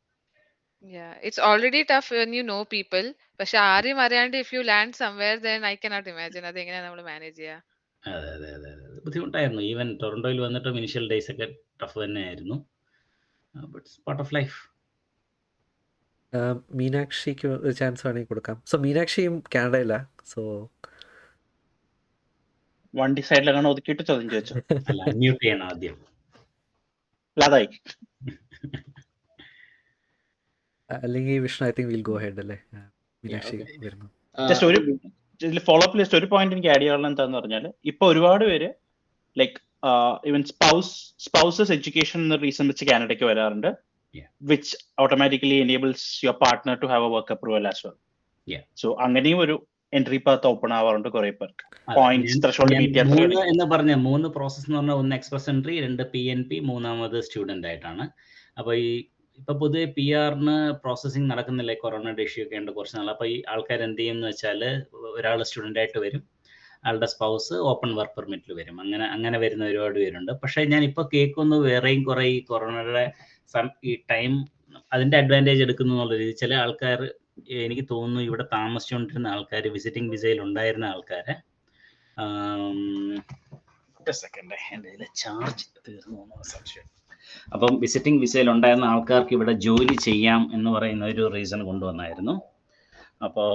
Yeah, it's already tough when you know people. പക്ഷെ ആരെയും അറിയാണ്ട് if you land somewhere then I cannot imagine എങ്ങനെ നമ്മൾ മാനേജ് ചെയ്യാ.
അതെ അതെ അതെ അതെ അതെ. ബുദ്ധിമുട്ടായിരുന്നു. ഈവൻ ടൊറന്റോയിൽ വന്നിട്ടും ഇനിഷ്യൽ ഡേയ്സ് ഒക്കെ ടഫ് തന്നെയായിരുന്നു. ആയിരുന്നു പാർട്ട് ഓഫ് ലൈഫ്
മീനാക്ഷിക്ക് ഒരു ചാൻസ് വേണമെങ്കിൽ കൊടുക്കാം. സോ മീനാക്ഷിയും കാനഡയില. സോ
വണ്ടി സൈഡിലാണ് ഒതുക്കിയിട്ട് ചോദ്യം ചോദിച്ചു.
അല്ല അൺമ്യൂട്ട് ചെയ്യണം ആദ്യം.
അല്ലാതായി
അല്ലെങ്കിൽ Vishnu I think will go head അല്ലേ? മീനാക്ഷി വരുന്നു.
ജസ്റ്റ് ഒരു ഫോളോ അപ്പ് ലിസ്റ്റ് ഒരു പോയിന്റ് എനിക്ക് ആഡ് ചെയ്യാനുള്ള എന്താന്ന് പറഞ്ഞാൽ ഇപ്പൊ ഒരുപാട് പേര് like even spouse spouses education എന്ന റീസൺ വെച്ച് കാനഡയ്ക്ക് വരാറുണ്ട്
Yeah.
Which automatically enables your partner to have a work approval as well
Yeah.
So അങ്ങനെയും ഒരു എൻട്രി പാത്ത് ഓപ്പൺ ആവാറുണ്ട് കുറെ പേർക്ക്. പോയിന്റ്
മൂന്ന്
കഴിയണം.
എന്ന് പറഞ്ഞ മൂന്ന് പ്രോസസ്സ് എന്ന് പറഞ്ഞാൽ ഒന്ന് എക്സ്പ്രസ് എൻട്രി രണ്ട് പി എൻ പി മൂന്നാമത് സ്റ്റുഡന്റ് ആയിട്ടാണ്. അപ്പൊ ഈ ഇപ്പൊ പൊതുവെ പി ആറിന് പ്രോസസ്സിങ് നടക്കുന്നില്ലേ? കൊറോണയുടെ ഇഷ്യൂ ഒക്കെ ഉണ്ട് കുറച്ച് നാൾ അപ്പൊ ഈ ആൾക്കാർ എന്ത് ചെയ്യും എന്ന് വെച്ചാൽ ഒരാൾ സ്റ്റുഡന്റ് ആയിട്ട് വരും. ആളുടെ സ്പൗസ് ഓപ്പൺ വർക്ക് പെർമിറ്റിൽ വരും. അങ്ങനെ അങ്ങനെ വരുന്ന ഒരുപാട് പേരുണ്ട്. പക്ഷേ ഞാൻ ഇപ്പൊ കേൾക്കുന്നു വേറെയും കുറെ ഈ കൊറോണയുടെ ഈ ടൈം അതിന്റെ അഡ്വാന്റേജ് എടുക്കുന്നു എന്നുള്ള രീതി ചില ആൾക്കാർ എനിക്ക് തോന്നുന്നു ഇവിടെ താമസിച്ചുകൊണ്ടിരുന്ന ആൾക്കാർ വിസിറ്റിംഗ് വിസയിൽ ഉണ്ടായിരുന്ന ആൾക്കാരെ സെക്കൻഡ് എന്റെ ചാർജ് തീർന്നു സംശയം. അപ്പം വിസിറ്റിംഗ് വിസയിൽ ഉണ്ടായിരുന്ന ആൾക്കാർക്ക് ഇവിടെ ജോലി ചെയ്യാം എന്ന് പറയുന്ന ഒരു റീസൺ കൊണ്ടുവന്നായിരുന്നു. അപ്പോൾ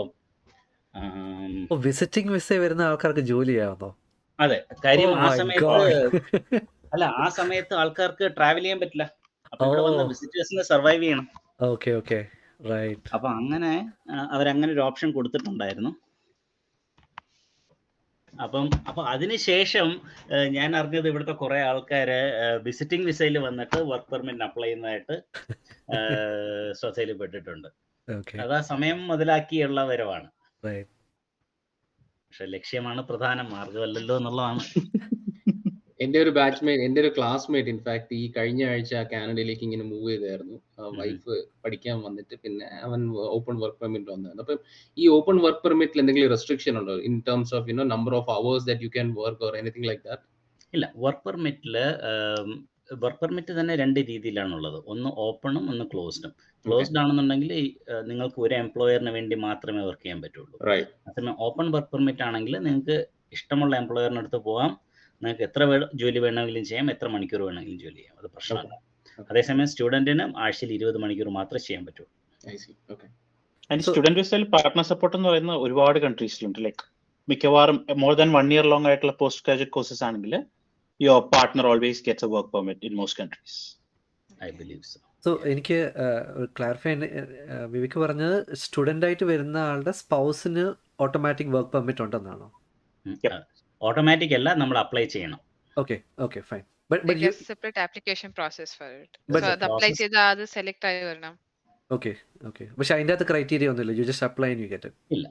വിസിറ്റിംഗ് വിസ വരുന്ന ആൾക്കാർക്ക് ജോലി ചെയ്യാവുന്നോ?
അതെ. കാര്യം
Oh
ആ സമയത്ത് അല്ല ആ സമയത്ത് ആൾക്കാർക്ക് ട്രാവൽ ചെയ്യാൻ പറ്റില്ല. അപ്പൊ ഇവിടെ വന്ന് വിസിറ്റേഴ്സിനെ സർവൈവ് ചെയ്യണം.
ഓക്കെ ഓക്കെ റൈറ്റ്
അപ്പൊ അങ്ങനെ അവരങ്ങനെ ഒരു ഓപ്ഷൻ കൊടുത്തിട്ടുണ്ടായിരുന്നു. അപ്പം അപ്പൊ അതിനുശേഷം ഞാൻ അറിഞ്ഞത് ഇവിടുത്തെ കുറെ ആൾക്കാര് വിസിറ്റിംഗ് വിസയിൽ വന്നിട്ട് വർക്ക് പെർമിറ്റ് അപ്ലൈ ചെയ്യുന്നതായിട്ട് ശ്രദ്ധയിൽ
പെട്ടിട്ടുണ്ട്.
അത് ആ സമയം മുതലാക്കിയുള്ള വരവാണ് പക്ഷെ ലക്ഷ്യമാണ് പ്രധാന മാർഗമല്ലല്ലോ എന്നുള്ളതാണ്.
എന്റെ ഒരു ബാച്ച്മേറ്റ് എന്റെ ഒരു ക്ലാസ്മേറ്റ് ഇൻഫാക്ട് ഈ കഴിഞ്ഞ ആഴ്ച കാനഡയിലേക്ക് ഇങ്ങനെ മൂവ് ചെയ്തായിരുന്നു. വൈഫ് പഠിക്കാൻ വന്നിട്ട് പിന്നെ അവൻ ഓപ്പൺ വർക്ക് പെർമിറ്റ് വന്നത് അപ്പം ഈ ഓപ്പൺ വർക്ക് പെർമിറ്റിൽ എന്തെങ്കിലും റെസ്ട്രിക്ഷൻ ഉണ്ടോ? In terms of you know number of hours that you can work or anything like that
ഇല്ല. വർക്ക് പെർമിറ്റിൽ വർക്ക് പെർമിറ്റ് തന്നെ രണ്ട് രീതിയിലാണുള്ളത്. ഒന്ന് ഓപ്പണും ഒന്ന് ക്ലോസ്ഡും ക്ലോസ്ഡ് ആണെന്നുണ്ടെങ്കിൽ നിങ്ങൾക്ക് ഒരു എംപ്ലോയറിന് വേണ്ടി മാത്രമേ വർക്ക് ചെയ്യാൻ പറ്റുള്ളൂ. അതേസമയം ഓപ്പൺ വർക്ക് പെർമിറ്റ് ആണെങ്കിൽ നിങ്ങൾക്ക് ഇഷ്ടമുള്ള എംപ്ലോയറിനടുത്ത് പോകാം. നിങ്ങൾക്ക് എത്ര വേ- ജോലി വേണമെങ്കിലും ചെയ്യാം എത്ര മണിക്കൂർ വേണമെങ്കിലും ജോലി ചെയ്യാം. അത് പ്രശ്നമല്ല.
Okay.
അതേസമയം സ്റ്റുഡന്റിന് ആഴ്ചയിൽ ഇരുപത് മണിക്കൂർ മാത്രമേ ചെയ്യാൻ പറ്റുള്ളൂ
ഐ സി. ഓക്കെ.
അതിന് സ്റ്റുഡന്റ് വിസയിൽ പാർട്ട്ണർ സപ്പോർട്ട് എന്ന് പറയുന്ന ഒരുപാട് കൺട്രീസിലുണ്ട് ലൈക്ക് മിക്കവാറും more than one year long ആയിട്ടുള്ള പോസ്റ്റ് ഗ്രാജുവേറ്റ് കോഴ്സസ് ആണെങ്കിൽ your partner always gets a work permit in most countries
I believe so
so എനിക്ക് ക്ലാരിഫൈ വിവിക്ക് പറഞ്ഞത് സ്റ്റുഡന്റ് ആയിട്ട് വരുന്ന ആളുടെ സ്പൗസിന് ഓട്ടോമാറ്റിക് വർക്ക് പെർമിറ്റ് ഉണ്ടെന്നാണോ.
ഓട്ടോമാറ്റിക് അല്ല നമ്മൾ അപ്ലൈ ചെയ്യണം.
Okay okay fine but but
Like separate separate application process for it.
But
so
the
അത് അപ്ലൈ ചെയ്ത അത് സെലക്ട് ആയി വരണം.
ഓക്കെ ഓക്കെ പക്ഷെ അതിന്റെ അകത്ത് ക്രൈറ്റീരിയ ഒന്നുമില്ല. You just apply and you
get it ഇല്ല.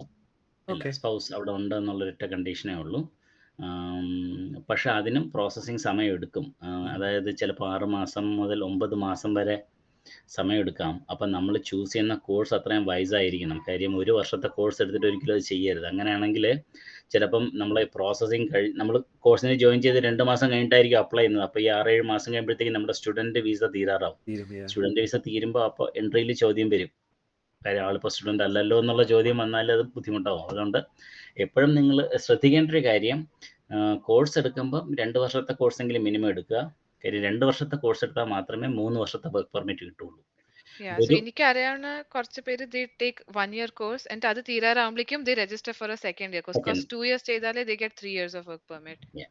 ഓക്കെ
സ്പൗസ് അവിടെ ഉണ്ട് ഒരു കണ്ടീഷനേ ഉള്ളൂ. പക്ഷെ അതിനും പ്രോസസ്സിങ് സമയം എടുക്കും. അതായത് ചിലപ്പോൾ ആറ് മാസം മുതൽ ഒമ്പത് മാസം വരെ സമയം എടുക്കാം അപ്പം നമ്മൾ ചൂസ് ചെയ്യുന്ന കോഴ്സ് അത്രയും വൈസായിരിക്കണം. കാര്യം ഒരു വർഷത്തെ കോഴ്സ് എടുത്തിട്ട് ഒരിക്കലും അത് ചെയ്യരുത്. അങ്ങനെയാണെങ്കിൽ ചിലപ്പം നമ്മളെ പ്രോസസ്സിങ് കഴി നമ്മൾ കോഴ്സിന് ജോയിൻ ചെയ്ത് രണ്ട് മാസം കഴിഞ്ഞിട്ടായിരിക്കും അപ്ലൈ ചെയ്യുന്നത്. അപ്പോൾ ഈ ആറേഴ് മാസം കഴിയുമ്പോഴത്തേക്കും നമ്മുടെ സ്റ്റുഡന്റ് വിസ തീരാറാവും.
തീരും
സ്റ്റുഡന്റ് വിസ തീരുമ്പോൾ അപ്പോൾ എൻട്രിയിൽ ചോദ്യം വരും. കാര്യം ആളിപ്പോൾ സ്റ്റുഡന്റ് അല്ലല്ലോ എന്നുള്ള ചോദ്യം വന്നാൽ അത് ബുദ്ധിമുട്ടാവും. അതുകൊണ്ട് എപ്പോഴും നിങ്ങൾ ശ്രദ്ധിക്കേണ്ട ഒരു കാര്യം കോഴ്സ് എടുക്കുമ്പോൾ രണ്ട് വർഷത്തെ കോഴ്സെങ്കിലും മിനിമം എടുക്കുക. കാര്യം രണ്ട് വർഷത്തെ കോഴ്സ് എടുത്താൽ മാത്രമേ മൂന്ന് വർഷത്തെ വർക്ക് പെർമിറ്റ് കിട്ടുള്ളൂ
Yeah, so എനിക്ക് അറിയാവുന്ന കുറച്ച് പേര് they take one year course എന്നിട്ട് അത് തീരാറാകുമ്പോഴേക്കും they register for a second year course
Second.
Because two years ചെയ്താലേ they get three years of work permit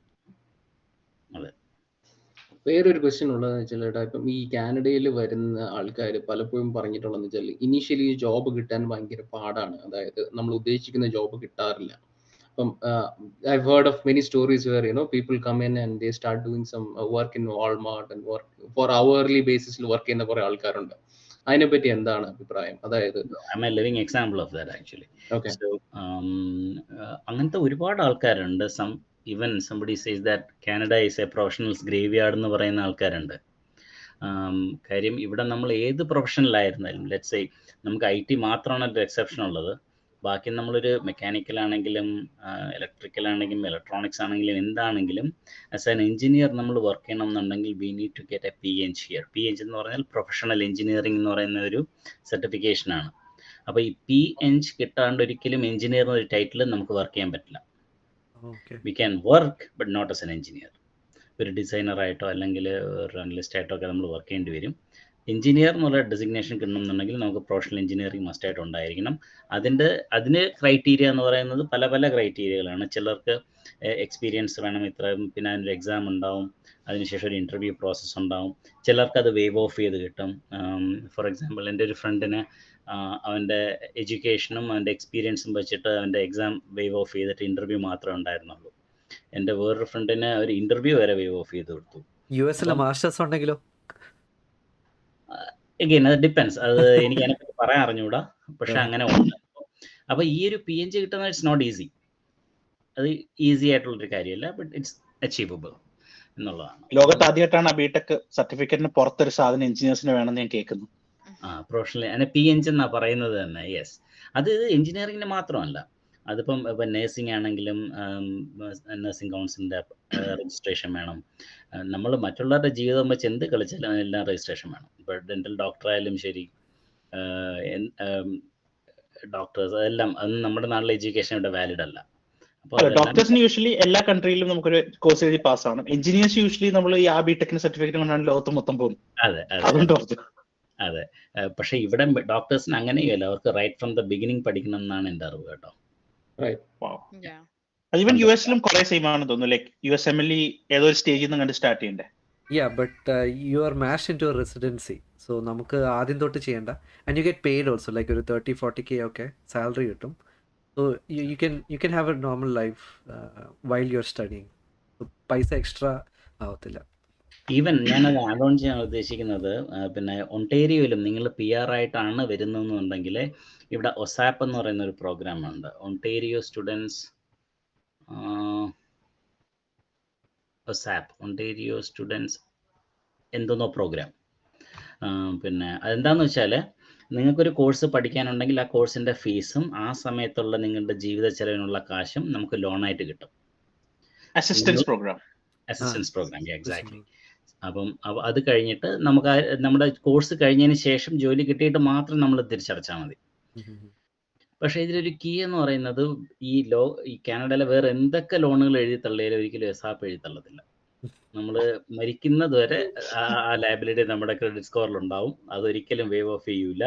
വേറൊരു ക്വസ്റ്റ്യൻ ഉള്ളതെന്ന് വെച്ചാൽ ഏട്ടാ ഇപ്പം ഈ കാനഡയിൽ വരുന്ന ആൾക്കാർ പലപ്പോഴും പറഞ്ഞിട്ടുള്ളതെന്ന് വെച്ചാൽ ഇനീഷ്യലി ജോബ് കിട്ടാൻ ഭയങ്കര പാടാണ്. അതായത് നമ്മൾ ഉദ്ദേശിക്കുന്ന ജോബ് കിട്ടാറില്ല. അപ്പം I heard of many stories where you know people come in and they start doing some work in Walmart and work for hourly ബേസിസിൽ work ചെയ്യുന്ന കുറെ ആൾക്കാരുണ്ട്. അതിനെപ്പറ്റി എന്താണ് അഭിപ്രായം? അതായത്
I am living example of that
actually
okay അങ്ങനത്തെ ഒരുപാട് ആൾക്കാരുണ്ട്. Some even somebody says that Canada is a professionals graveyard എന്ന് പറയുന്ന ആൾക്കാരുണ്ട്. Um, കാര്യം ഇവിടെ നമ്മൾ ഏത് പ്രൊഫഷനിലായിരുന്നാലും ലെറ്റ് സേ നമുക്ക് ഐ ടി മാത്രമാണ് ഒരു എക്സെപ്ഷൻ ഉള്ളത്. ബാക്കി നമ്മളൊരു മെക്കാനിക്കൽ ആണെങ്കിലും ഇലക്ട്രിക്കൽ ആണെങ്കിലും ഇലക്ട്രോണിക്സ് ആണെങ്കിലും എന്താണെങ്കിലും ആസ് ആൻ എഞ്ചിനീയർ നമ്മൾ വർക്ക് ചെയ്യണം എന്നുണ്ടെങ്കിൽ we need to get a P Eng here P Eng എന്ന് പറഞ്ഞാൽ പ്രൊഫഷണൽ എഞ്ചിനീയറിംഗ് എന്ന് പറയുന്ന ഒരു സർട്ടിഫിക്കേഷൻ ആണ്. അപ്പോൾ ഈ പി എഞ്ച് കിട്ടാണ്ട് ഒരിക്കലും എഞ്ചിനീയർ എന്നൊരു ടൈറ്റിൽ നമുക്ക് വർക്ക് ചെയ്യാൻ പറ്റില്ല.
Okay
we can work but not as an engineer ഒരു ഡിസൈനർ ആയിട്ടോ അല്ലെങ്കിൽ ഒരു അനലിസ്റ്റ് ആയിട്ടോ ഒക്കെ നമ്മൾ വർക്ക് ചെയ്യേണ്ടി വരും. എഞ്ചിനീയർ എന്നുള്ള ഡെസിഗ്നേഷൻ കിട്ടണമെന്നുണ്ടെങ്കിൽ നമുക്ക് പ്രൊഫഷണൽ എഞ്ചിനീയറിംഗ് മസ്റ്റായിട്ട് ഉണ്ടായിരിക്കണം. അതിന്റെ അതിന് ക്രൈറ്റീരിയ എന്ന് പറയുന്നത് പല പല ക്രൈറ്റീരിയകളാണ് ചിലർക്ക് എക്സ്പീരിയൻസ് വേണം ഇത്ര പിന്നെ ഒരു എക്സാം ഉണ്ടാവും. അതിനുശേഷം ഒരു ഇന്റർവ്യൂ പ്രോസസ്സ് ഉണ്ടാവും. ചിലർക്ക് അത് വേവ് ഓഫ് ചെയ്ത് കിട്ടും. ഫോർ എക്സാമ്പിൾ എന്റെ ഒരു ഫ്രണ്ടിന് അവന്റെ എഡ്യൂക്കേഷനും അവന്റെ എക്സ്പീരിയൻസും വെച്ചിട്ട് അവന്റെ എക്സാം വേവ് ഓഫ് ചെയ്തിട്ട് ഇന്റർവ്യൂ മാത്രമേ ഉണ്ടായിരുന്നുള്ളൂ. എന്റെ വേറൊരു ഫ്രണ്ടിന് ഒരു ഇന്റർവ്യൂ വരെ വേവ് ഓഫ് ചെയ്ത് കൊടുത്തു.
യു എസിലെ മാസ്റ്റേഴ്സ് ഉണ്ടെങ്കിലോ?
എഗെയിൻ അത് ഡിപ്പെൻസ് അത് എനിക്ക് അതിനെപ്പറ്റി പറയാൻ അറിഞ്ഞുകൂടാ. പക്ഷെ. അങ്ങനെ ഉണ്ട്. അപ്പൊ ഈ ഒരു പി എൻ ജി കിട്ടുന്നത് ഇറ്റ്സ് നോട്ട് ഈസി അത് ഈസി ആയിട്ടുള്ളൊരു കാര്യമല്ല ബട്ട് ഇറ്റ്സ് അച്ചീവബിൾ എന്നുള്ളതാണ്.
ലോകത്ത് ആദ്യമായിട്ടാണ് ബിടെക് സർട്ടിഫിക്കറ്റിന് പുറത്തൊരു സാധനം എഞ്ചിനീയേഴ്സിന് വേണമെന്ന് ഞാൻ കേൾക്കുന്നു.
ആ പ്രൊഫഷണൽ അതിനെ പി എൻ ജി എന്നാ പറയുന്നത് തന്നെ യെസ് അത് എഞ്ചിനീയറിംഗിന് മാത്രമല്ല. അതിപ്പം ഇപ്പം നേഴ്സിംഗ് ആണെങ്കിലും നഴ്സിംഗ് കൗൺസിലിന്റെ രജിസ്ട്രേഷൻ വേണം. നമ്മൾ മറ്റുള്ളവരുടെ ജീവിതം വെച്ച് എന്ത് കളിച്ചാലും എല്ലാം രജിസ്ട്രേഷൻ വേണം. ഇപ്പോൾ ഡെന്റൽ ഡോക്ടറായാലും ശരി ഡോക്ടേഴ്സ് അതെല്ലാം അത് നമ്മുടെ നാട്ടിലെ എഡ്യൂക്കേഷൻ ഇവിടെ വാലിഡ് അല്ല.
ഡോക്ടേഴ്സിന് യൂഷ്വലി എല്ലാ കൺട്രിയിലും നമുക്കൊരു കോഴ്സ് എഴുതി പാസ്സാണ് എഞ്ചിനീയേഴ്സ് യൂഷ്വലി നമ്മൾ ഈ ആ ബിടെക്കിന് സർട്ടിഫിക്കറ്റ് കൊണ്ടാണ് ലോകത്ത് മൊത്തം പോകുന്നത്.
അതെ അതെ പക്ഷേ ഇവിടെ ഡോക്ടേഴ്സിന് അങ്ങനെയല്ല അവർക്ക് റൈറ്റ് ഫ്രം ദ ബിഗിനിങ് പഠിക്കണം എന്നാണ് എന്റെ അറിവ് കേട്ടോ.
അത് ഈവൻ യു എസിലും കുറെ സെയിം ആണെന്ന് തോന്നുന്നു. Like U S M L ഏതോ ഒരു സ്റ്റേജിൽ നിന്ന് കണ്ട് സ്റ്റാർട്ട് ചെയ്യണ്ടേ?
Yeah but you are match in to residency so നമുക്ക് ആദ്യം തൊട്ട് ചെയ്യേണ്ട. And you get paid also like ഒരു തേർട്ടി ഫോർട്ടി കെ ഒക്കെ സാലറി കിട്ടും. So you can you can have a normal life while you are studying പൈസ extra ആവത്തില്ല.
Even ഞാനത് ആഡ് ഓൺ ചെയ്യാൻ ഉദ്ദേശിക്കുന്നത് പിന്നെ ഒണ്ടേരിയോയിലും നിങ്ങൾ പി ആർ ആയിട്ടാണ് വരുന്നതെന്നുണ്ടെങ്കിൽ ഇവിടെ ഒസാപ്പ് എന്ന് പറയുന്ന ഒരു പ്രോഗ്രാം ഉണ്ട് Ontario students OSAP Ontario students എന്തെന്നോ program പിന്നെ അതെന്താന്ന് വെച്ചാൽ നിങ്ങൾക്കൊരു കോഴ്സ് പഠിക്കാനുണ്ടെങ്കിൽ ആ കോഴ്സിന്റെ ഫീസും ആ സമയത്തുള്ള നിങ്ങളുടെ ജീവിത ചെലവിനുള്ള കാശും നമുക്ക് ലോണായിട്ട് കിട്ടും.
Assistance program
assistance program exactly അപ്പം അത് കഴിഞ്ഞിട്ട് നമുക്ക് നമ്മുടെ കോഴ്സ് കഴിഞ്ഞതിന് ശേഷം ജോലി കിട്ടിയിട്ട് മാത്രം നമ്മൾ തിരിച്ചടച്ചാൽ മതി. പക്ഷെ ഇതിലൊരു കീ എന്ന് പറയുന്നത് ഈ ലോ ഈ കാനഡയിലെ വേറെ എന്തൊക്കെ ലോണുകൾ എഴുതി തള്ളിയാലും ഒരിക്കലും എസാപ്പ് എഴുതി തള്ളത്തില്ല. നമ്മൾ മരിക്കുന്നത് വരെ ആ ലയബിലിറ്റി നമ്മുടെ ക്രെഡിറ്റ് സ്കോറിൽ ഉണ്ടാവും. അതൊരിക്കലും വേവ് ഓഫ് ചെയ്യൂല.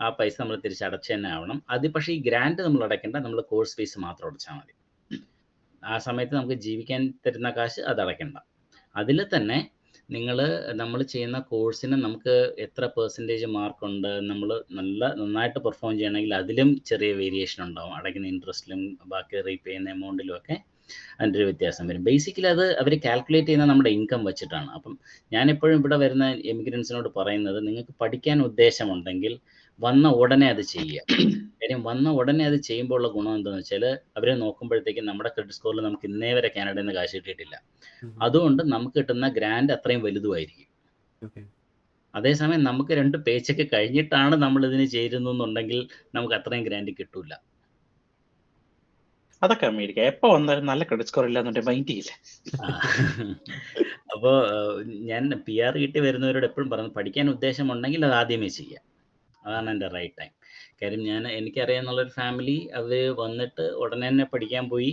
ആ പൈസ നമ്മൾ തിരിച്ചടച്ച് തന്നെ ആവണം. അത് പക്ഷേ ഈ ഗ്രാൻഡ് നമ്മൾ അടയ്ക്കേണ്ട. നമ്മൾ കോഴ്സ് ഫീസ് മാത്രം അടച്ചാൽ മതി. ആ സമയത്ത് നമുക്ക് ജീവിക്കാൻ തരുന്ന കാശ് അത് അടയ്ക്കണ്ട. അതിൽ തന്നെ നിങ്ങൾ നമ്മൾ ചെയ്യുന്ന കോഴ്സിന് നമുക്ക് എത്ര പെർസെന്റേജ് മാർക്കുണ്ട് നമ്മൾ നല്ല നന്നായിട്ട് പെർഫോം ചെയ്യണമെങ്കിൽ അതിലും ചെറിയ വേരിയേഷൻ ഉണ്ടാവും. അടയ്ക്കുന്ന ഇൻട്രസ്റ്റിലും ബാക്കി റീപേ ചെയ്യുന്ന എമൗണ്ടിലും ഒക്കെ അതിന്റെ ഒരു വ്യത്യാസം വരും. ബേസിക്കലി അത് അവർ കാൽക്കുലേറ്റ് ചെയ്യുന്ന നമ്മുടെ ഇൻകം വെച്ചിട്ടാണ്. അപ്പം ഞാനെപ്പോഴും ഇവിടെ വരുന്ന എമിഗ്രൻസിനോട് പറയുന്നത് നിങ്ങൾക്ക് പഠിക്കാൻ ഉദ്ദേശമുണ്ടെങ്കിൽ വന്ന ഉടനെ അത് ചെയ്യുക. കാര്യം വന്ന ഉടനെ അത് ചെയ്യുമ്പോൾ ഉള്ള ഗുണം എന്താണെന്ന് വെച്ചാൽ അവരെ നോക്കുമ്പോഴത്തേക്കും നമ്മുടെ ക്രെഡിറ്റ് സ്കോറിൽ നമുക്ക് ഇന്നേ വരെ കാനഡയിൽ നിന്ന് കാശ് കിട്ടിയിട്ടില്ല. അതുകൊണ്ട് നമുക്ക് കിട്ടുന്ന ഗ്രാൻഡ് അത്രയും വലുതുമായിരിക്കും. അതേസമയം നമുക്ക് രണ്ട് പേച്ചൊക്കെ കഴിഞ്ഞിട്ടാണ് നമ്മൾ ഇതിന് ചേരുന്നുണ്ടെങ്കിൽ നമുക്ക് അത്രയും ഗ്രാൻഡ് കിട്ടൂല.
അതൊക്കെ അമേരിക്ക. എപ്പോ വന്നാലും നല്ല ക്രെഡിറ്റ് സ്കോർ ഇല്ലാന്നുണ്ടെ മൈൻഡ് ചെയ്യില്ല?
അപ്പോ ഞാൻ പി ആർ കിട്ടി വരുന്നവരോട് എപ്പോഴും പറഞ്ഞു പഠിക്കാൻ ഉദ്ദേശമുണ്ടെങ്കിൽ അത് ആദ്യമേ ചെയ്യുക അതാണ് എന്റെ റൈറ്റ് ടൈം കാര്യം ഞാൻ എനിക്കറിയാമെന്നുള്ളൊരു ഫാമിലി അവർ വന്നിട്ട് ഉടനെ തന്നെ പഠിക്കാൻ പോയി.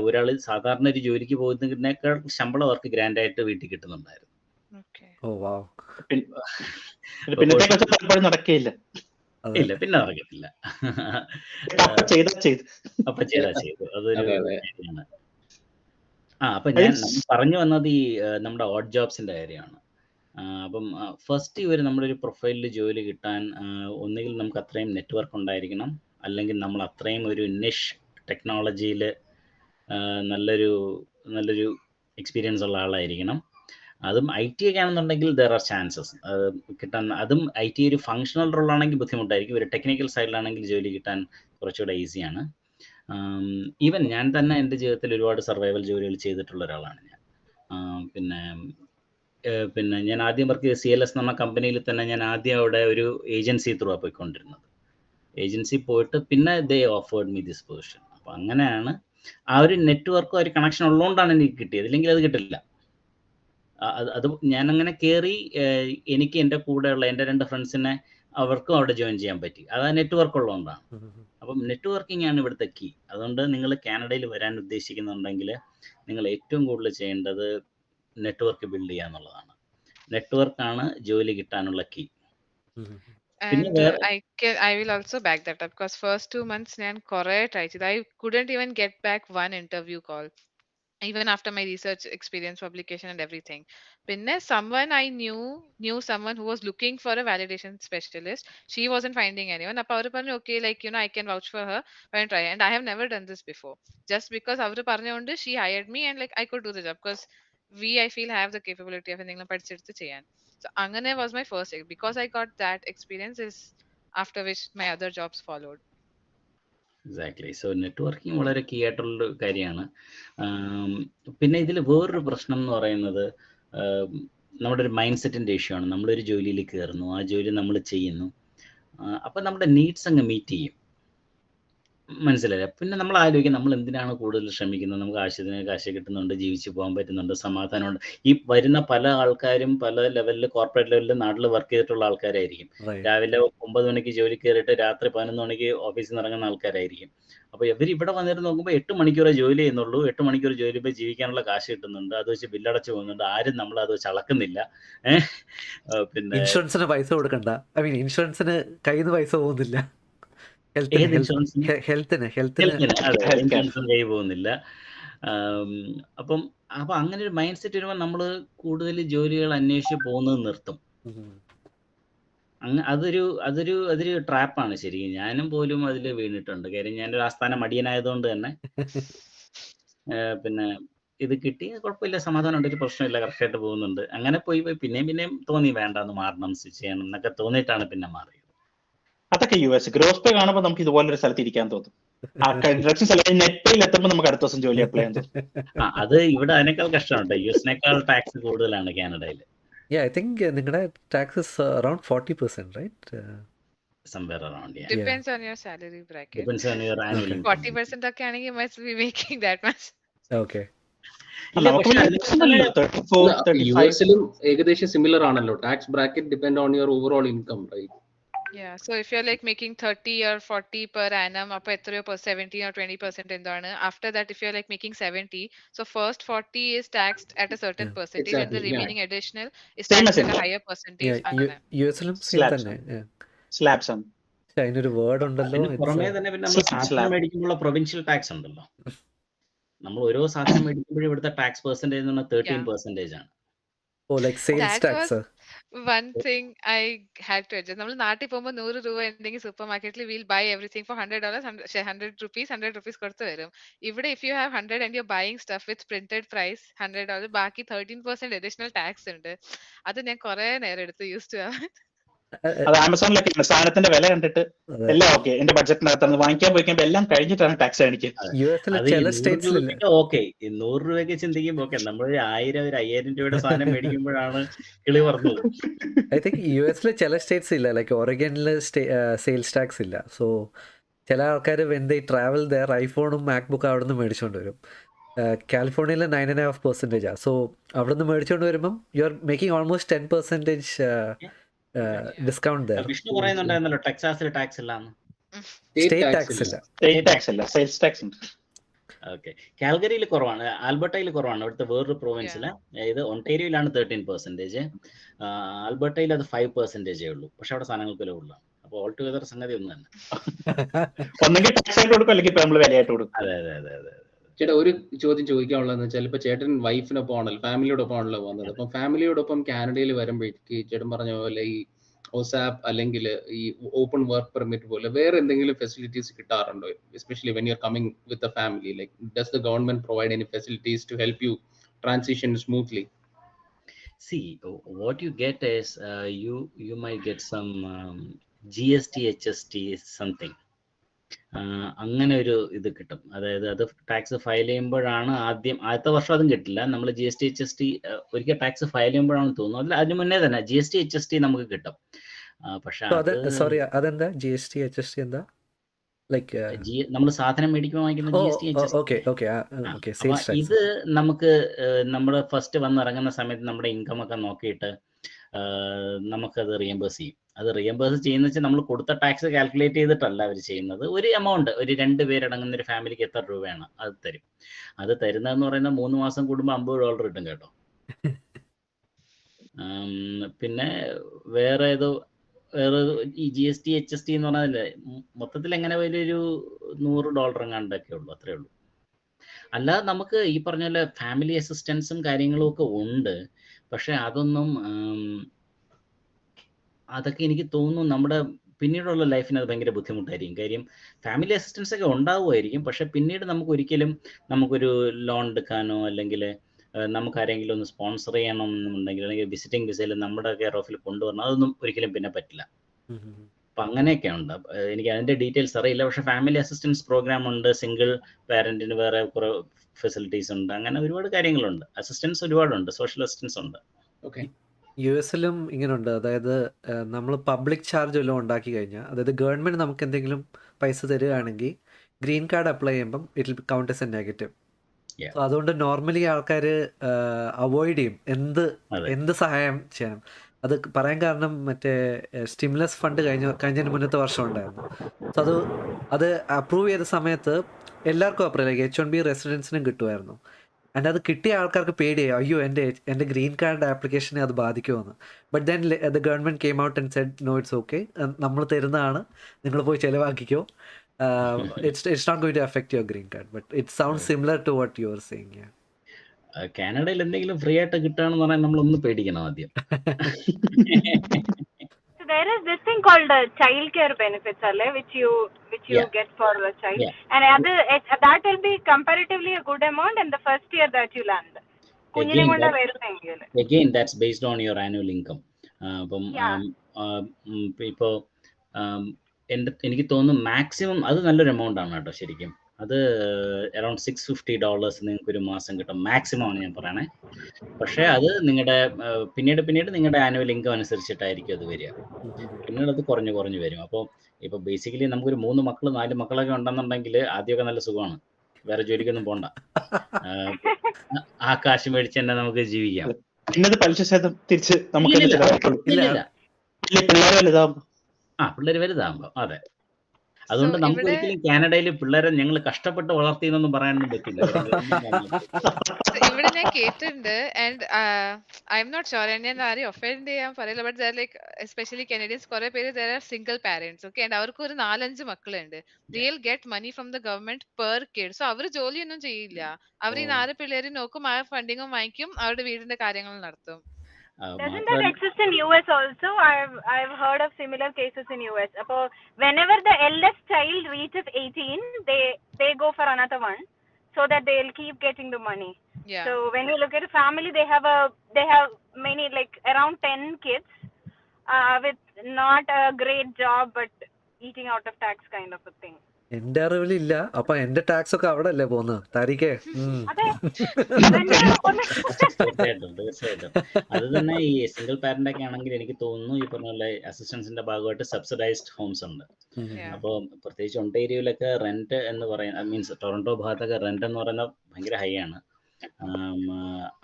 ഒരാൾ സാധാരണ ഒരു ജോലിക്ക് പോകുന്നതിനേക്കാൾ ശമ്പളം അവർക്ക് ഗ്രാൻഡായിട്ട് വീട്ടിൽ കിട്ടുന്നുണ്ടായിരുന്നു.
നടക്കില്ല
ഇല്ല പിന്നെ നടക്കത്തില്ല.
അപ്പൊ ചെയ്താ ചെയ്ത്.
അപ്പൊ ചെയ്താ ചെയ്തു. അതൊരു
അതെ, അതെ.
ആ അപ്പൊ ഞാൻ പറഞ്ഞു വന്നത് ഈ നമ്മുടെ ഓഡ് ജോബ്സിന്റെ കാര്യമാണ്. അപ്പം ഫസ്റ്റ് ഇവർ നമ്മുടെ ഒരു പ്രൊഫൈലിൽ ജോലി കിട്ടാൻ ഒന്നുകിൽ നമുക്ക് അത്രയും നെറ്റ്വർക്ക് ഉണ്ടായിരിക്കണം. അല്ലെങ്കിൽ നമ്മൾ അത്രയും ഒരു നിഷ് ടെക്നോളജിയിൽ നല്ലൊരു നല്ലൊരു എക്സ്പീരിയൻസ് ഉള്ള ആളായിരിക്കണം. അതും ഐ ടി ഒക്കെ ആണെന്നുണ്ടെങ്കിൽ ദർ ആർ ചാൻസസ് കിട്ടാൻ അതും ഐ ടി ഒരു ഫങ്ഷണൽ റോൾ ആണെങ്കിൽ ബുദ്ധിമുട്ടായിരിക്കും. ഒരു ടെക്നിക്കൽ സൈഡിലാണെങ്കിൽ ജോലി കിട്ടാൻ കുറച്ചുകൂടെ ഈസിയാണ് ഈവൻ ഞാൻ തന്നെ എന്റെ ജീവിതത്തിൽ ഒരുപാട് സർവൈവൽ ജോലികൾ ചെയ്തിട്ടുള്ള ഒരാളാണ് ഞാൻ. പിന്നെ പിന്നെ ഞാൻ ആദ്യം വർക്ക് ചെയ്ത സി എൽ എസ് എന്ന കമ്പനിയിൽ തന്നെ ഞാൻ ആദ്യം അവിടെ ഒരു ഏജൻസി ത്രൂ ആ പോയിക്കൊണ്ടിരുന്നത്. ഏജൻസി പോയിട്ട് പിന്നെ they offered me this position അപ്പം അങ്ങനെയാണ് ആ ഒരു നെറ്റ്വർക്കും ഒരു കണക്ഷൻ ഉള്ളതുകൊണ്ടാണ് എനിക്ക് കിട്ടിയത്. ഇല്ലെങ്കിൽ അത് കിട്ടില്ല. അത് അത് ഞാനങ്ങനെ കയറി എനിക്ക് എന്റെ ഉള്ള എന്റെ രണ്ട് ഫ്രണ്ട്സിനെ അവർക്കും അവിടെ ജോയിൻ ചെയ്യാൻ പറ്റി. അത് ആ നെറ്റ്വർക്ക് ഉള്ളതുകൊണ്ടാണ് അപ്പം നെറ്റ്വർക്കിംഗ് ആണ് ഇവിടുത്തെ കീ അതുകൊണ്ട് നിങ്ങൾ കാനഡയിൽ വരാൻ ഉദ്ദേശിക്കുന്നുണ്ടെങ്കിൽ നിങ്ങൾ ഏറ്റവും കൂടുതൽ ചെയ്യേണ്ടത് നെറ്റ്വർക്ക് ബിൽഡ് ചെയ്യുക എന്നുള്ളതാണ് നെറ്റ്വർക്കാണ് ജോലി കിട്ടാനുള്ള കീ പിന്നെ
And uh,
വേറെ-
I can I will also back that up because first two months ഞാൻ കുറേ try ചെയ്തു I couldn't even get back one interview call even after my research experience publication and everything പിന്നെ someone I knew knew someone who was looking for a validation specialist she wasn't finding anyone അപ്പോൾ അവർ പറഞ്ഞു okay like you know I can vouch for her and try and I have never done this before just because അവർ പറഞ്ഞുകൊണ്ട് she hired me and like I could do the job because we I feel have the capability of എന്തെങ്കിലും പഠിച്ചെടുത്ത് ചെയ്യാൻ. So അങ്ങനെ was my first because I got that experience is after which my other jobs followed.
Exactly so networking വളരെ key ആയിട്ടുള്ളൊരു കാര്യമാണ്. പിന്നെ ഇതിൽ വേറൊരു പ്രശ്നം എന്ന് പറയുന്നത് നമ്മുടെ ഒരു മൈൻഡ് സെറ്റിന്റെ ഇഷ്യൂ ആണ്. നമ്മളൊരു ജോലിയിൽ കയറുന്നു ആ ജോലി നമ്മൾ ചെയ്യുന്നു. അപ്പം നമ്മുടെ നീഡ്സ് അങ്ങ് മീറ്റ് ചെയ്യും. മനസ്സിലായില്ല? പിന്നെ നമ്മൾ ആലോചിക്കും നമ്മൾ എന്തിനാണ് കൂടുതൽ ശ്രമിക്കുന്നത്? നമുക്ക് ആവശ്യത്തിന് കാശ് കിട്ടുന്നുണ്ട് ജീവിച്ചു പോകാൻ പറ്റുന്നുണ്ട് സമാധാനമുണ്ട്. ഈ വരുന്ന പല ആൾക്കാരും പല ലെവലിൽ കോർപ്പറേറ്റ് ലെവലിൽ നാട്ടിൽ വർക്ക് ചെയ്തിട്ടുള്ള ആൾക്കാരായിരിക്കും. രാവിലെ ഒമ്പത് മണിക്ക് ജോലി കയറിയിട്ട് രാത്രി പതിനൊന്ന് മണിക്ക് ഓഫീസിൽ നിന്ന് ഇറങ്ങുന്ന ആൾക്കാരായിരിക്കും. അപ്പോൾ ഇവർ ഇവിടെ വന്നിട്ട് നോക്കുമ്പോൾ എട്ട് മണിക്കൂറേ ജോലി ചെയ്യുന്നുള്ളൂ. എട്ട് മണിക്കൂർ ജോലി ചെയ്യുമ്പോൾ ജീവിക്കാനുള്ള കാശ് കിട്ടുന്നുണ്ട്. അത് വെച്ച് ബില്ലടച്ച് പോകുന്നുണ്ട്. ആരും നമ്മൾ അത് വെച്ച് അളക്കുന്നില്ല. ഏഹ്? പിന്നെ
ഇൻഷുറൻസിന് പൈസ കൊടുക്കണ്ട. ഐ മീൻ ഇൻഷുറൻസിന് കയ്യിൽ നിന്ന് പൈസ പോകുന്നില്ല. ഹെൽത്തിന് ഹെൽത്തിന് ഹെൽത്തിന്
ഇൻഷുറൻസും കൈ പോകുന്നില്ല. അപ്പം അപ്പൊ അങ്ങനെ ഒരു മൈൻഡ് സെറ്റ് വരുമ്പോൾ നമ്മൾ കൂടുതൽ ജോലികൾ അന്വേഷിച്ച് പോകുന്നത് നിർത്തും. അതൊരു അതൊരു അതൊരു ട്രാപ്പാണ് ശരിക്കും. ഞാനും പോലും അതിൽ വീണിട്ടുണ്ട്. കാര്യം ഞാനൊരു ആസ്ഥാന മടിയനായതുകൊണ്ട് തന്നെ. പിന്നെ ഇത് കിട്ടി കുഴപ്പമില്ല. സമാധാനമുണ്ട് ഒരു പ്രശ്നമില്ല കറക്റ്റായിട്ട് പോകുന്നുണ്ട്. അങ്ങനെ പോയി പോയി പിന്നെയും പിന്നെയും തോന്നി വേണ്ട ഒന്ന് മാറണം സ്വിച്ച് ചെയ്യണം എന്നൊക്കെ തോന്നിയിട്ടാണ് പിന്നെ മാറിയത്.
അതൊക്കെ യു എസ്. ഗ്രോസ് പേ കാണുമ്പോൾ നമുക്ക് ഇതുപോലെ ഒരു സ്ഥലത്ത് ഇരിക്കാൻ തോന്നും. ആ കൺസ്ട്രക്ഷൻ സ്ഥലത്ത് നെറ്റിൽ എത്തുമ്പോൾ നമുക്ക് അടുത്ത ദിവസം ജോലി അപ്ലൈ ചെയ്യാൻ തോന്നും.
അത് ഇവിടെ അതിനേക്കാൾ കഷ്ടമുണ്ട് യു എസിനേക്കാൾ ടാക്സ് കൂടുതലാണ് കാനഡയിൽ
Yeah, I think uh, നിങ്ങളുടെ taxes uh, around 40%, right? Uh,
around yeah.
Depends on your salary bracket.
Depends on your annual
Forty percent ഒക്കെ ആണെങ്കിൽ you must be making that much.
okay.
U
എസിലും ഏകദേശം similar ആണല്ലോ. Tax bracket depend on your overall income right
Yeah, so if you're like making 30 or 40 per annum, up per 17 or 20 percent in the After that, if you're like making 70, so first 40 is taxed at a certain
Yeah.
percentage, and the
remaining yeah.
additional is
Same
taxed at a higher percentage.
Yeah. U എസിലും same
Slabs
തന്നെ
ആണ്
പക്ഷെ അതിനൊരു word ഉണ്ടല്ലോ
പുറമേ
uh,
തന്നെ പിന്നെ നമ്മൾ. സാധനം മേടിക്കുമ്പോൾ പ്രൊവിൻഷ്യൽ ടാക്സ് ഉണ്ടല്ലോ നമ്മൾ ഓരോ സാധനം മേടിക്കുമ്പോഴും ഇവിടുത്തെ ടാക്സ് പെർസെന്റേജ് എന്ന് പറഞ്ഞാൽ തേർട്ടീൻ. പെർസെന്റേജ് ആണ്
oh like sales
That
tax.
Thing I One to adjust. നമ്മൾ നാട്ടിൽ പോകുമ്പോൾ നൂറ് രൂപ എന്തെങ്കിലും സൂപ്പർ മാർക്കറ്റിൽ we'll buy everything for hundred dollars hundred rupees hundred rupees കൊടുത്ത് വരും ഇവിടെ if you have hundred and you buying stuff with printed price hundred dollar ബാക്കി തേർട്ടീൻ പെർസെന്റ് അഡീഷണൽ ടാക്സ് ഉണ്ട് അത് ഞാൻ കുറെ നേരം എടുത്ത് യൂസ് ടു
uh,
അത് ആമസോണിലൊക്കെ സാധനത്തിന്റെ വില കണ്ടിട്ട് എല്ലാം ഓക്കെ എന്റെ ബഡ്ജറ്റിനകത്ത് വാങ്ങിക്കാൻ പോയിക്കുമ്പോ എല്ലാം കഴിഞ്ഞിട്ടാണ് ടാക്സ്
അടിക്കുക ഓക്കെ നൂറ് രൂപയ്ക്ക് ചിന്തിക്കുമ്പോൾ ഓക്കെ നമ്മൾ ഒരു ആയിരം ഒരു അയ്യായിരം രൂപയുടെ സാധനം മേടിക്കുമ്പോഴാണ് കിളി പറഞ്ഞത്.
ഐ തിങ്ക് യു എസിലെ ചില സ്റ്റേറ്റ്സ് ഇല്ല. ലൈക്ക് ഒറിഗനിൽ സെയിൽസ് ടാക്സ് ഇല്ല. സോ ചില ആൾക്കാർ വെന്ത് ട്രാവൽ ദർ ഐഫോണും മാക്ബുക്കും അവിടെ നിന്ന് മേടിച്ചുകൊണ്ട് വരും. കാലിഫോർണിയയിൽ നയൻ ആൻഡ് ഹാഫ് പെർസെന്റേജാണ് സോ അവിടെ നിന്ന് മേടിച്ചുകൊണ്ട് വരുമ്പം you are making almost ten percentage discount
Vishnu പറയുന്നുണ്ടായിരുന്നല്ലോ ടെക്സാസിൽ ടാക്സ് ഇല്ലാന്ന്.
സ്റ്റേറ്റ് ടാക്സ് ഇല്ല.
സ്റ്റേറ്റ് ടാക്സ് അല്ല സെയിൽസ് ടാക്സ് ഉണ്ട്.
ഓക്കെ കാൽഗറിയിൽ കുറവാണ്. ആൽബർട്ടയിൽ കുറവാണ്. അവിടുത്തെ വേറൊരു പ്രൊവിൻസിൽ അതായത് ഒണ്ടേരിയയിലാണ് തേർട്ടീൻ പെർസെന്റേജ് ആൽബർട്ടയിൽ അത് ഫൈവ് പെർസെന്റേജേ ഉള്ളൂ. പക്ഷെ അവിടെ സാധനങ്ങൾക്ക് വില ഉള്ള അപ്പൊ ഓൾ ടുഗദർ സംഗതി ഒന്നും തന്നെ
ഒന്നെങ്കിൽ ടാക്സ് ആയിട്ട് കൊടുക്കും അല്ലെങ്കിൽ നമ്മൾ വിലയായിട്ട് കൊടുക്കും.
അതെ അതെ അതെ അതെ.
ചേട്ടാ ഒരു ചോദ്യം ചോദിക്കാനുള്ളതെന്ന് വെച്ചാൽ ഇപ്പൊ ചേട്ടൻ വൈഫിനൊപ്പം ആണല്ലോ ഫാമിലിയോടൊപ്പം ആണല്ലോ വന്നത്. അപ്പം ഫാമിലിയോടൊപ്പം കാനഡയിൽ വരുമ്പോഴേക്ക് ചേട്ടൻ പറഞ്ഞ പോലെ ഈ ഒസാപ്പ് അല്ലെങ്കിൽ ഈ ഓപ്പൺ വർക്ക് പെർമിറ്റ് പോലെ വേറെ എന്തെങ്കിലും ഫെസിലിറ്റീസ് കിട്ടാറുണ്ടോ? Especially when you are coming with a family like does the government provide any facilities to help you transition smoothly
See, what what you get is uh, you you might get some um, GST, HST, something. അങ്ങനെ ഒരു ഇത് കിട്ടും. അതായത് അത് tax file ചെയ്യുമ്പോഴാണ് ആദ്യം ആദ്യത്തെ വർഷം അതും കിട്ടില്ല. നമ്മൾ G S T H S T ഒരിക്കൽ ടാക്സ് ഫയൽ ചെയ്യുമ്പോഴാണ് തോന്നുന്നു അല്ല അതിന് മുന്നേ തന്നെ G S T H S T നമുക്ക് കിട്ടും. പക്ഷെ
സോറി അതെന്താ? G S T H S T എന്താ? ലൈക്ക്
നമ്മൾ സാധനം മേടിക്കുമ്പോൾ വാങ്ങിക്കുന്ന ഇത് നമുക്ക് നമ്മൾ ഫസ്റ്റ് വന്നിറങ്ങുന്ന സമയത്ത് നമ്മുടെ ഇൻകം ഒക്കെ നോക്കിയിട്ട് നമുക്കത് റീഎംബേഴ്സ് ചെയ്യും. അത് റീഎംബേഴ്സ് ചെയ്യുന്ന വെച്ചാൽ നമ്മൾ കൊടുത്ത ടാക്സ് കാൽക്കുലേറ്റ് ചെയ്തിട്ടല്ല അവർ ചെയ്യുന്നത്. ഒരു എമൗണ്ട് ഒരു രണ്ട് പേരടങ്ങുന്ന ഒരു ഫാമിലിക്ക് എത്ര രൂപയാണ് അത് തരും. അത് തരുന്നതെന്ന് പറയുന്നത് മൂന്ന് മാസം കൂടുമ്പോൾ അമ്പത് ഡോളർ കിട്ടും കേട്ടോ. പിന്നെ വേറെ ഏതോ വേറെ ഈ G S T H S T എന്ന് പറഞ്ഞാൽ മൊത്തത്തിൽ എങ്ങനെ വലിയൊരു നൂറ് ഡോളർ എങ്ങാണ്ടൊക്കെ ഉള്ളൂ അത്രേ ഉള്ളൂ. അല്ലാതെ നമുക്ക് ഈ പറഞ്ഞ പോലെ ഫാമിലി അസിസ്റ്റൻസും കാര്യങ്ങളും ഒക്കെ ഉണ്ട്. പക്ഷെ അതൊന്നും അതൊക്കെ എനിക്ക് തോന്നുന്നു നമ്മുടെ പിന്നീടുള്ള ലൈഫിന് അത് ഭയങ്കര ബുദ്ധിമുട്ടായിരിക്കും. കാര്യം ഫാമിലി അസിസ്റ്റൻസ് ഒക്കെ ഉണ്ടാവുമായിരിക്കും. പക്ഷെ പിന്നീട് നമുക്ക് ഒരിക്കലും നമുക്കൊരു ലോൺ എടുക്കാനോ അല്ലെങ്കിൽ നമുക്ക് ആരെങ്കിലും ഒന്ന് സ്പോൺസർ ചെയ്യണം എന്നുണ്ടെങ്കിൽ അല്ലെങ്കിൽ വിസിറ്റിംഗ് വിസയിൽ നമ്മുടെ കെയർ ഓഫിൽ കൊണ്ടുവരണം അതൊന്നും ഒരിക്കലും പിന്നെ പറ്റില്ല. അപ്പൊ അങ്ങനെയൊക്കെ ഉണ്ട് എനിക്ക് അതിന്റെ ഡീറ്റെയിൽസ് അറിയില്ല. പക്ഷെ ഫാമിലി അസിസ്റ്റൻസ് പ്രോഗ്രാം ഉണ്ട് സിംഗിൾ പാരന്റിന് വേറെ കുറേ ഫെസിലിറ്റീസ് ഉണ്ട്. അങ്ങനെ ഒരുപാട് കാര്യങ്ങളുണ്ട്. അസിസ്റ്റൻസ് ഒരുപാടുണ്ട് സോഷ്യൽ അസിസ്റ്റൻസ് ഉണ്ട്.
ഓക്കെ.
യു എസിലും ഇങ്ങനെയുണ്ട് അതായത് നമ്മൾ പബ്ലിക് ചാർജ് വല്ലതും ഉണ്ടാക്കി കഴിഞ്ഞാൽ അതായത് ഗവൺമെന്റ് നമുക്ക് എന്തെങ്കിലും പൈസ തരികയാണെങ്കിൽ ഗ്രീൻ കാർഡ് അപ്ലൈ ചെയ്യുമ്പം it will count as
a
negative. അതുകൊണ്ട് നോർമലി ആൾക്കാർ അവോയ്ഡ് ചെയ്യും എന്ത് എന്ത് സഹായം ചെയ്യണം. അത് പറയാൻ കാരണം മറ്റേ സ്റ്റിംലെസ് ഫണ്ട് കഴിഞ്ഞ കഴിഞ്ഞതിന് മുന്നത്തെ വർഷം ഉണ്ടായിരുന്നു. സോ അത് അത് അപ്രൂവ് ചെയ്ത സമയത്ത് എല്ലാവർക്കും approve like H one B റെസിഡൻസിനും കിട്ടുമായിരുന്നു. ആൻഡ് അത് കിട്ടിയ ആൾക്കാർക്ക് പേടിയായി. അയ്യോ എന്റെ എന്റെ ഗ്രീൻ കാർഡ് ആപ്ലിക്കേഷനെ അത് ബാധിക്കുമെന്ന്. But then the government came out and said no it's okay നമ്മൾ തരുന്നതാണ്. നിങ്ങൾ പോയി ചിലവാക്കിക്കോ. It's it's not going to affect your green card but it sound similar to what you are
saying കാനഡയിൽ എന്തെങ്കിലും free ആയിട്ട് കിട്ടുകയാണെന്ന് പറഞ്ഞാൽ നമ്മളൊന്ന് പേടിക്കണം ആദ്യം
there is this thing called uh, child care benefits, alle, which you which you
Yeah.
get for the child,
Yeah.
and other, it, that will be comparatively a good amount in the first year that you land.
Again, that-
again
that's based on your annual income. Uh, അപ്പം ഇപ്പോൾ എനിക്ക് തോന്നുന്നു maximum അത് നല്ലൊരു amount ആണ് കേട്ടോ ശരിക്കും അത് അറൌണ്ട് സിക്സ് ഫിഫ്റ്റി ഡോളേഴ്സ് നിങ്ങൾക്ക് ഒരു മാസം കിട്ടും. മാക്സിമം ആണ് ഞാൻ പറയണേ. പക്ഷേ അത് നിങ്ങളുടെ പിന്നീട് പിന്നീട് നിങ്ങളുടെ ആനുവൽ ഇൻകം അനുസരിച്ചിട്ടായിരിക്കും അത് വരിക. പിന്നീട് അത് കുറഞ്ഞു കുറഞ്ഞു വരും. അപ്പോൾ ഇപ്പോൾ ബേസിക്കലി നമുക്കൊരു മൂന്ന് മക്കൾ നാല് മക്കളൊക്കെ ഉണ്ടെന്നുണ്ടെങ്കിൽ ആദ്യമൊക്കെ നല്ല സുഖമാണ്. വേറെ ജോലിക്കൊന്നും പോണ്ട. ആ, കാശ് മേടിച്ച് തന്നെ നമുക്ക് ജീവിക്കാം.
പിന്നത് പലിശ സഹിതം തിരിച്ച് നമുക്ക്
ആ പിള്ളേർ വലുതാകുമ്പോ അതെ. അതുകൊണ്ട് നമുക്ക് ഒരിക്കലും കാനഡയിലെ പിള്ളേരെ ഞങ്ങൾ കഷ്ടപ്പെട്ട് വളർത്തിയെന്നൊന്നും പറയാനൊന്നും പറ്റില്ല.
So, ഇവിടെ ഞാൻ കേട്ടിട്ടുണ്ട്. And I'm not sure എന്നെ ആരെയും ഒഫൻഡ് ചെയ്യാൻ പറയില്ല. ബട്ട് ലൈക്ക് എസ്പെഷ്യലി കനേഡിയൻസ് കുറെ പേര് there are single parents okay and അവർക്ക് ഒരു നാലഞ്ച് മക്കളുണ്ട്. They'll get money from the government per kid so അവർ ജോലിയൊന്നും ചെയ്യില്ല. അവർ ഈ നാല് പിള്ളേരെ നോക്കും ആ ഫണ്ടിങ്ങും വാങ്ങിക്കും അവരുടെ വീടിന്റെ കാര്യങ്ങൾ നടത്തും.
Doesn't that exist in US also? I've I've heard of similar cases in US. So whenever the eldest child reaches 18, they they go for another one, so that they'll keep getting the money.
Yeah.
So when you look at a family, they have a they have many like around 10 kids, uh, with not a great job but eating out of tax kind of a thing.
എന്റെ അറിവിലില്ല. അപ്പൊ എന്റെ tax ഒക്കെ അവിടെ അല്ലേ പോകുന്നത് താരിക്കേ
അതെ. അതന്നെ
തീർച്ചയായിട്ടും തീർച്ചയായിട്ടും. അത് തന്നെ ഈ സിംഗിൾ പാരന്റ് ഒക്കെ ആണെങ്കിൽ എനിക്ക് തോന്നുന്നു ഈ പറഞ്ഞ പോലെ അസിസ്റ്റൻസിന്റെ ഭാഗമായിട്ട് സബ്സിഡൈസ്ഡ് ഹോംസ് ഉണ്ട്.
അപ്പൊ
അപ്പോൾ പ്രത്യേകിച്ച് ഒണ്ടേരിയയിലൊക്കെ റെന്റ് എന്ന് പറയുന്ന മീൻസ് ടൊറന്റോ ഭാഗത്തൊക്കെ റെന്റ് എന്ന് പറയുന്നത് ഭയങ്കര ഹൈ ആണ്.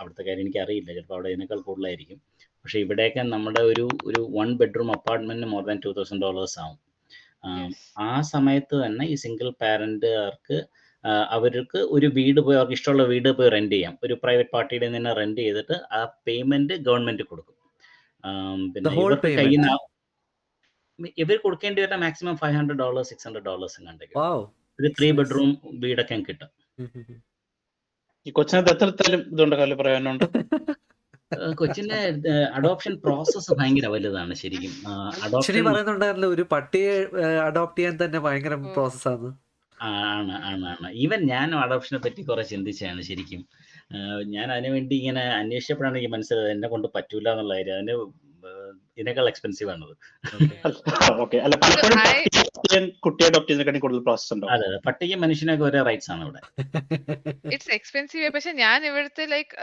അവിടുത്തെ കാര്യം എനിക്ക് അറിയില്ല. ചിലപ്പോൾ അവിടെ ഇതിനേക്കാൾ കൂടുതലായിരിക്കും. പക്ഷെ ഇവിടെയൊക്കെ നമ്മുടെ ഒരു ഒരു one bedroom അപ്പാർട്ട്മെന്റിന് more than two thousand dollars ആവും. ആം, സമയത്ത് തന്നെ ഈ സിംഗിൾ പാരന്റുകാർക്ക് അവർക്ക് ഒരു വീട് പോയി അവർക്ക് ഇഷ്ടമുള്ള വീട് പോയി റെന്റ് ചെയ്യാം. ഒരു പ്രൈവറ്റ് പാർട്ടിയുടെ തന്നെ റെന്റ് ചെയ്തിട്ട് ആ പേയ്മെന്റ് ഗവൺമെന്റ് കൊടുക്കും. പിന്നെ
whole
ഇവർക്ക്
payment?
കയ്യിൽ നിന്ന് ഇവർ കൊടുക്കേണ്ടി വരുന്ന maximum five hundred dollars six hundred dollars കണ്ടെങ്കിൽ. ഒരു ത്രീ ബെഡ്റൂം വീടൊക്കെ കിട്ടും.
ഈ കൊച്ചിനകത്ത് എത്ര തരം ഇതുണ്ട് കല്ല്
പറയാനുണ്ട്? കൊച്ചിന്റെ അഡോപ്ഷൻ പ്രോസസ്സ് ഭയങ്കര വലുതാണ് ശരിക്കും.
ശരി
അഡോപ്ഷൻ
പറയുന്നുണ്ടായിരുന്നല്ലോ ഒരു പട്ടിയെ അഡോപ്റ്റ് ചെയ്യാൻ തന്നെ ഭയങ്കര. പ്രോസസ്സാണ്
ആണ്. ആണ് ആണ് ഈവൻ ഞാനും അഡോപ്ഷനെ പറ്റി കുറെ ചിന്തിച്ചാണ് ശരിക്കും. ഞാൻ അതിനുവേണ്ടി ഇങ്ങനെ അന്വേഷിച്ചപ്പോഴാണ് എനിക്ക് മനസ്സിലായത് എന്നെ കൊണ്ട് പറ്റൂല എന്നുള്ള കാര്യം. അതിന് ഇതിനേക്കാൾ എക്സ്പെൻസീവ് ആണത്. അതെ അതെ. പട്ടിക്കും മനുഷ്യനൊക്കെ ഒരേ റൈറ്റ്സ് ആണ് ഇവിടെ.
ഇറ്റ്സ് എക്സ്പെൻസീവ് പക്ഷെ ഞാൻ ഇവിടുത്തെ ലൈക്ക്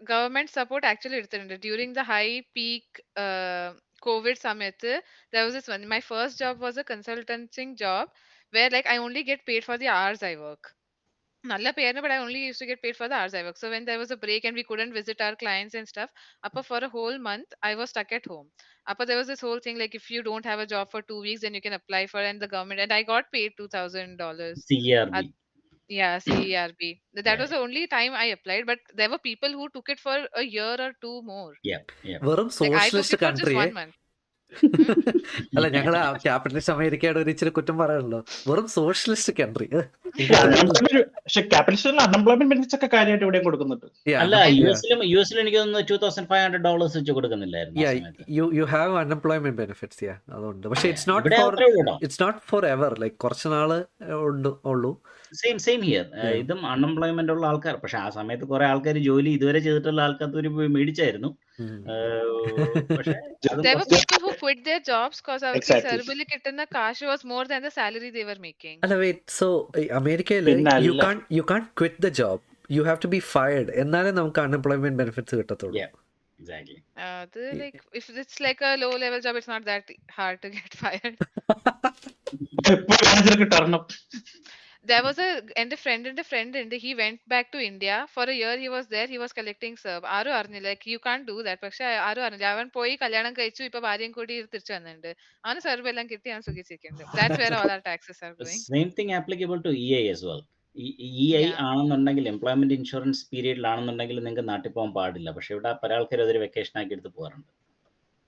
ഗവൺമെന്റ് സപ്പോർട്ട് ആക്ച്വലി എടുത്തിട്ടുണ്ട് during the high peak covid സമയത്ത് there was this one my first job was a consulting job where like i only get paid for the hours i work നല്ല പേരിന് but i only used to get paid for the hours i work so when there was a break and we couldn't visit our clients and stuff appa for a whole month i was stuck at home appa there was this whole thing like if you don't have a job for two weeks then you can apply for and the government and i got paid $2000
C R B
yeah, CERB. Th- That
Yeah,
was the only time I applied, but there were people who took it for a year or two more.
വെറും
Like I took
socialist
it for just
കൺട്രിയെ
one month.
അല്ല ഞങ്ങൾ capitalist അമേരിക്കയുടെ ഒരു ഇച്ചിരി കുറ്റം പറയാനല്ലോ വെറും socialist country
പക്ഷെ ക്യാപിറ്റലിസ്റ്റിൽ unemployment benefits ഒക്കെ കാര്യമായിട്ട് ഇവിടെയും കൊടുക്കുന്നുണ്ട്.
അല്ല എനിക്ക് തോന്നുന്നു two thousand five hundred dollars വെച്ച് കൊടുക്കുന്നില്ലായിരുന്നു
you you have unemployment benefits yeah അതുകൊണ്ട്. പക്ഷേ it's
not for
it's not for ever like കുറച്ച് നാൾ ഉള്ളൂ.
സെയിം സെയിം ഹിയർ ഇതും അൺഎംപ്ലോയ്മെന്റ് ഉള്ള ആൾക്കാർ. പക്ഷെ ആ സമയത്ത് കുറെ ആൾക്കാർ ജോലി ഇതുവരെ ചെയ്തിട്ടുള്ള ആൾക്കാർ പോയി മേടിച്ചായിരുന്നു. പക്ഷെ
quit their jobs because our
Exactly.
Serbia kitna cash was more than the salary they were making.
അല്ല വെയിറ്റ് സോ അമേരിക്കയിൽ you
you
can't you can't quit the job you have to be fired എന്നാലേ നമുക്ക് unemployment benefits കിട്ടത്തുള്ളൂ
Yeah. exactly
Uh, the, like if it's like a low level job, it's not that hard to get fired. There was a and a friend and a friend and he went back to India for a year. He was there. He was collecting serb. ആരും അറിഞ്ഞില്ല like you can't do that. പക്ഷെ ആരും അറിഞ്ഞില്ല അവൻ പോയി കല്യാണം കഴിച്ചു ഇപ്പൊ ഭാര്യയും കൂടി തിരിച്ചു വന്നിട്ടുണ്ട് അവന് സെർബ് എല്ലാം കിട്ടി അവൻ സുഖിച്ചിരിക്കുന്നുണ്ട് That's where all our taxes are going.
same thing applicable to EA as well E
I.
ആണെന്നുണ്ടെങ്കിൽ എംപ്ലോയ്മെന്റ് ഇൻഷുറൻസ് പീരീഡിലാണെന്നുണ്ടെങ്കിൽ നിങ്ങൾക്ക് നാട്ടിൽ പോകാൻ പാടില്ല പക്ഷെ ഇവിടെ പല ആൾക്കാരും അതൊരു വെക്കേഷൻ ആക്കി എടുത്ത് പോകാറുണ്ട്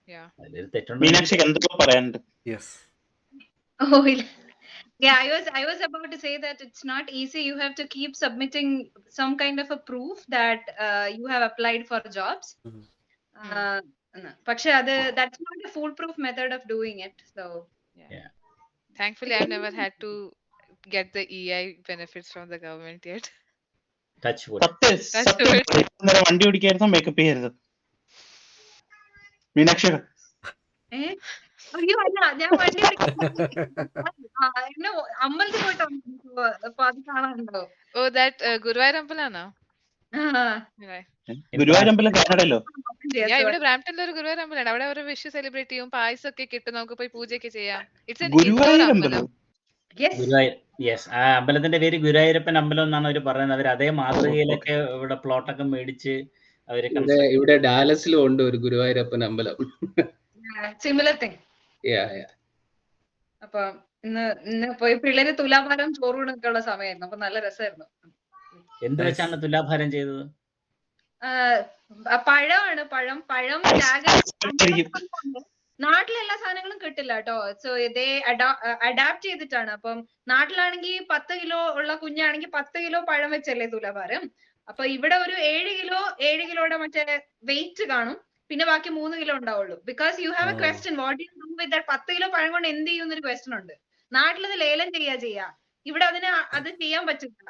Yeah.
അതിലൊരു തെറ്റുണ്ടെങ്കിൽ
മീനാക്ഷിക്ക് എന്തോ പറയാനുണ്ട്
yes
Oh, yeah. Yeah, I was I was about to say that it's not easy. You have to keep submitting some kind of a proof that uh, you have applied for jobs.
Mhm.
Uh, no. പക്ഷെ അത് that's not a foolproof method of doing it. So
Thankfully, I've never had to get the EI benefits from the government yet.
Touch wood
സത്യം
That's
സത്യം
good.
പറയ്. ഇന്നലെ വണ്ടി ഓടിക്കായിരുന്നു makeup ചെയ്യരുത് മീനാക്ഷി
ഏ? അയ്യോ അല്ല ഞാൻ വണ്ടി ആ, എന്നെ അമ്പലത്തിൽ പോയിട്ടോ അത് കാണാനുണ്ടോ?
ഓ ദാറ്റ് ഗുരുവായൂർ
അമ്പലാണോ?
Right.
ഗുരുവായൂരമ്പലം കാനഡല്ലോ
ഇവിടെ ബ്രാംപ്ടണിൽ ഒരു ഗുരുവായൂർ അമ്പലമാണ് അവിടെ ഒരു വിഷു സെലിബ്രേറ്റ് ചെയ്യും പായസം ഒക്കെ കിട്ടും. നമുക്ക് പോയി പൂജയൊക്കെ ചെയ്യാം. ഇറ്റ്സ്.
ഗുരുവായൂർ യെസ് ആ അമ്പലത്തിന്റെ പേര് ഗുരുവായൂരപ്പൻ അമ്പലം എന്നാണ് അവർ പറയുന്നത്. അവർ അതേ മാതൃകയിലൊക്കെ ഇവിടെ പ്ലോട്ടൊക്കെ മേടിച്ച് അവർ
ഇവിടെ ഇവിടെ ഡാലസിലും ഉണ്ട് ഒരു ഗുരുവായൂരപ്പൻ അമ്പലം. Similar thing.
അപ്പൊ ഇന്ന് ഇന്ന് പോയി പിള്ളേര് തുലാഭാരം ചോറൂണൊക്കെ ഉള്ള സമയമായിരുന്നു അപ്പൊ നല്ല രസമായിരുന്നു.
എന്ത് വെച്ചാണ് തുലാഭാരം ചെയ്തത്?
പഴമാണ്. പഴം പഴം. നാട്ടിലെ എല്ലാ സാധനങ്ങളും കിട്ടില്ല കേട്ടോ. സോ ഇതേ അഡാപ്റ്റ് ചെയ്തിട്ടാണ്. അപ്പം നാട്ടിലാണെങ്കിൽ പത്ത് കിലോ ഉള്ള കുഞ്ഞാണെങ്കിൽ പത്ത് കിലോ പഴം വെച്ചല്ലേ തുലാഭാരം. അപ്പൊ ഇവിടെ ഒരു ഏഴ് കിലോ ഏഴ് കിലോയുടെ മറ്റേ വെയിറ്റ് കാണും. പിന്നെ ബാക്കി മൂന്ന് കിലോ ഉണ്ടാവുള്ളൂ. Because you have
a.
Question what you do with പത്ത് കിലോ പഴം കൊണ്ട് എന്ത് ചെയ്യും എന്നൊരു ക്വസ്റ്റ്യൻ ഉണ്ട്. നാട്ടിലത് ലേലം ചെയ്യാ ചെയ്യാ. ഇവിടെ അതിന് അത് ചെയ്യാൻ പറ്റില്ല.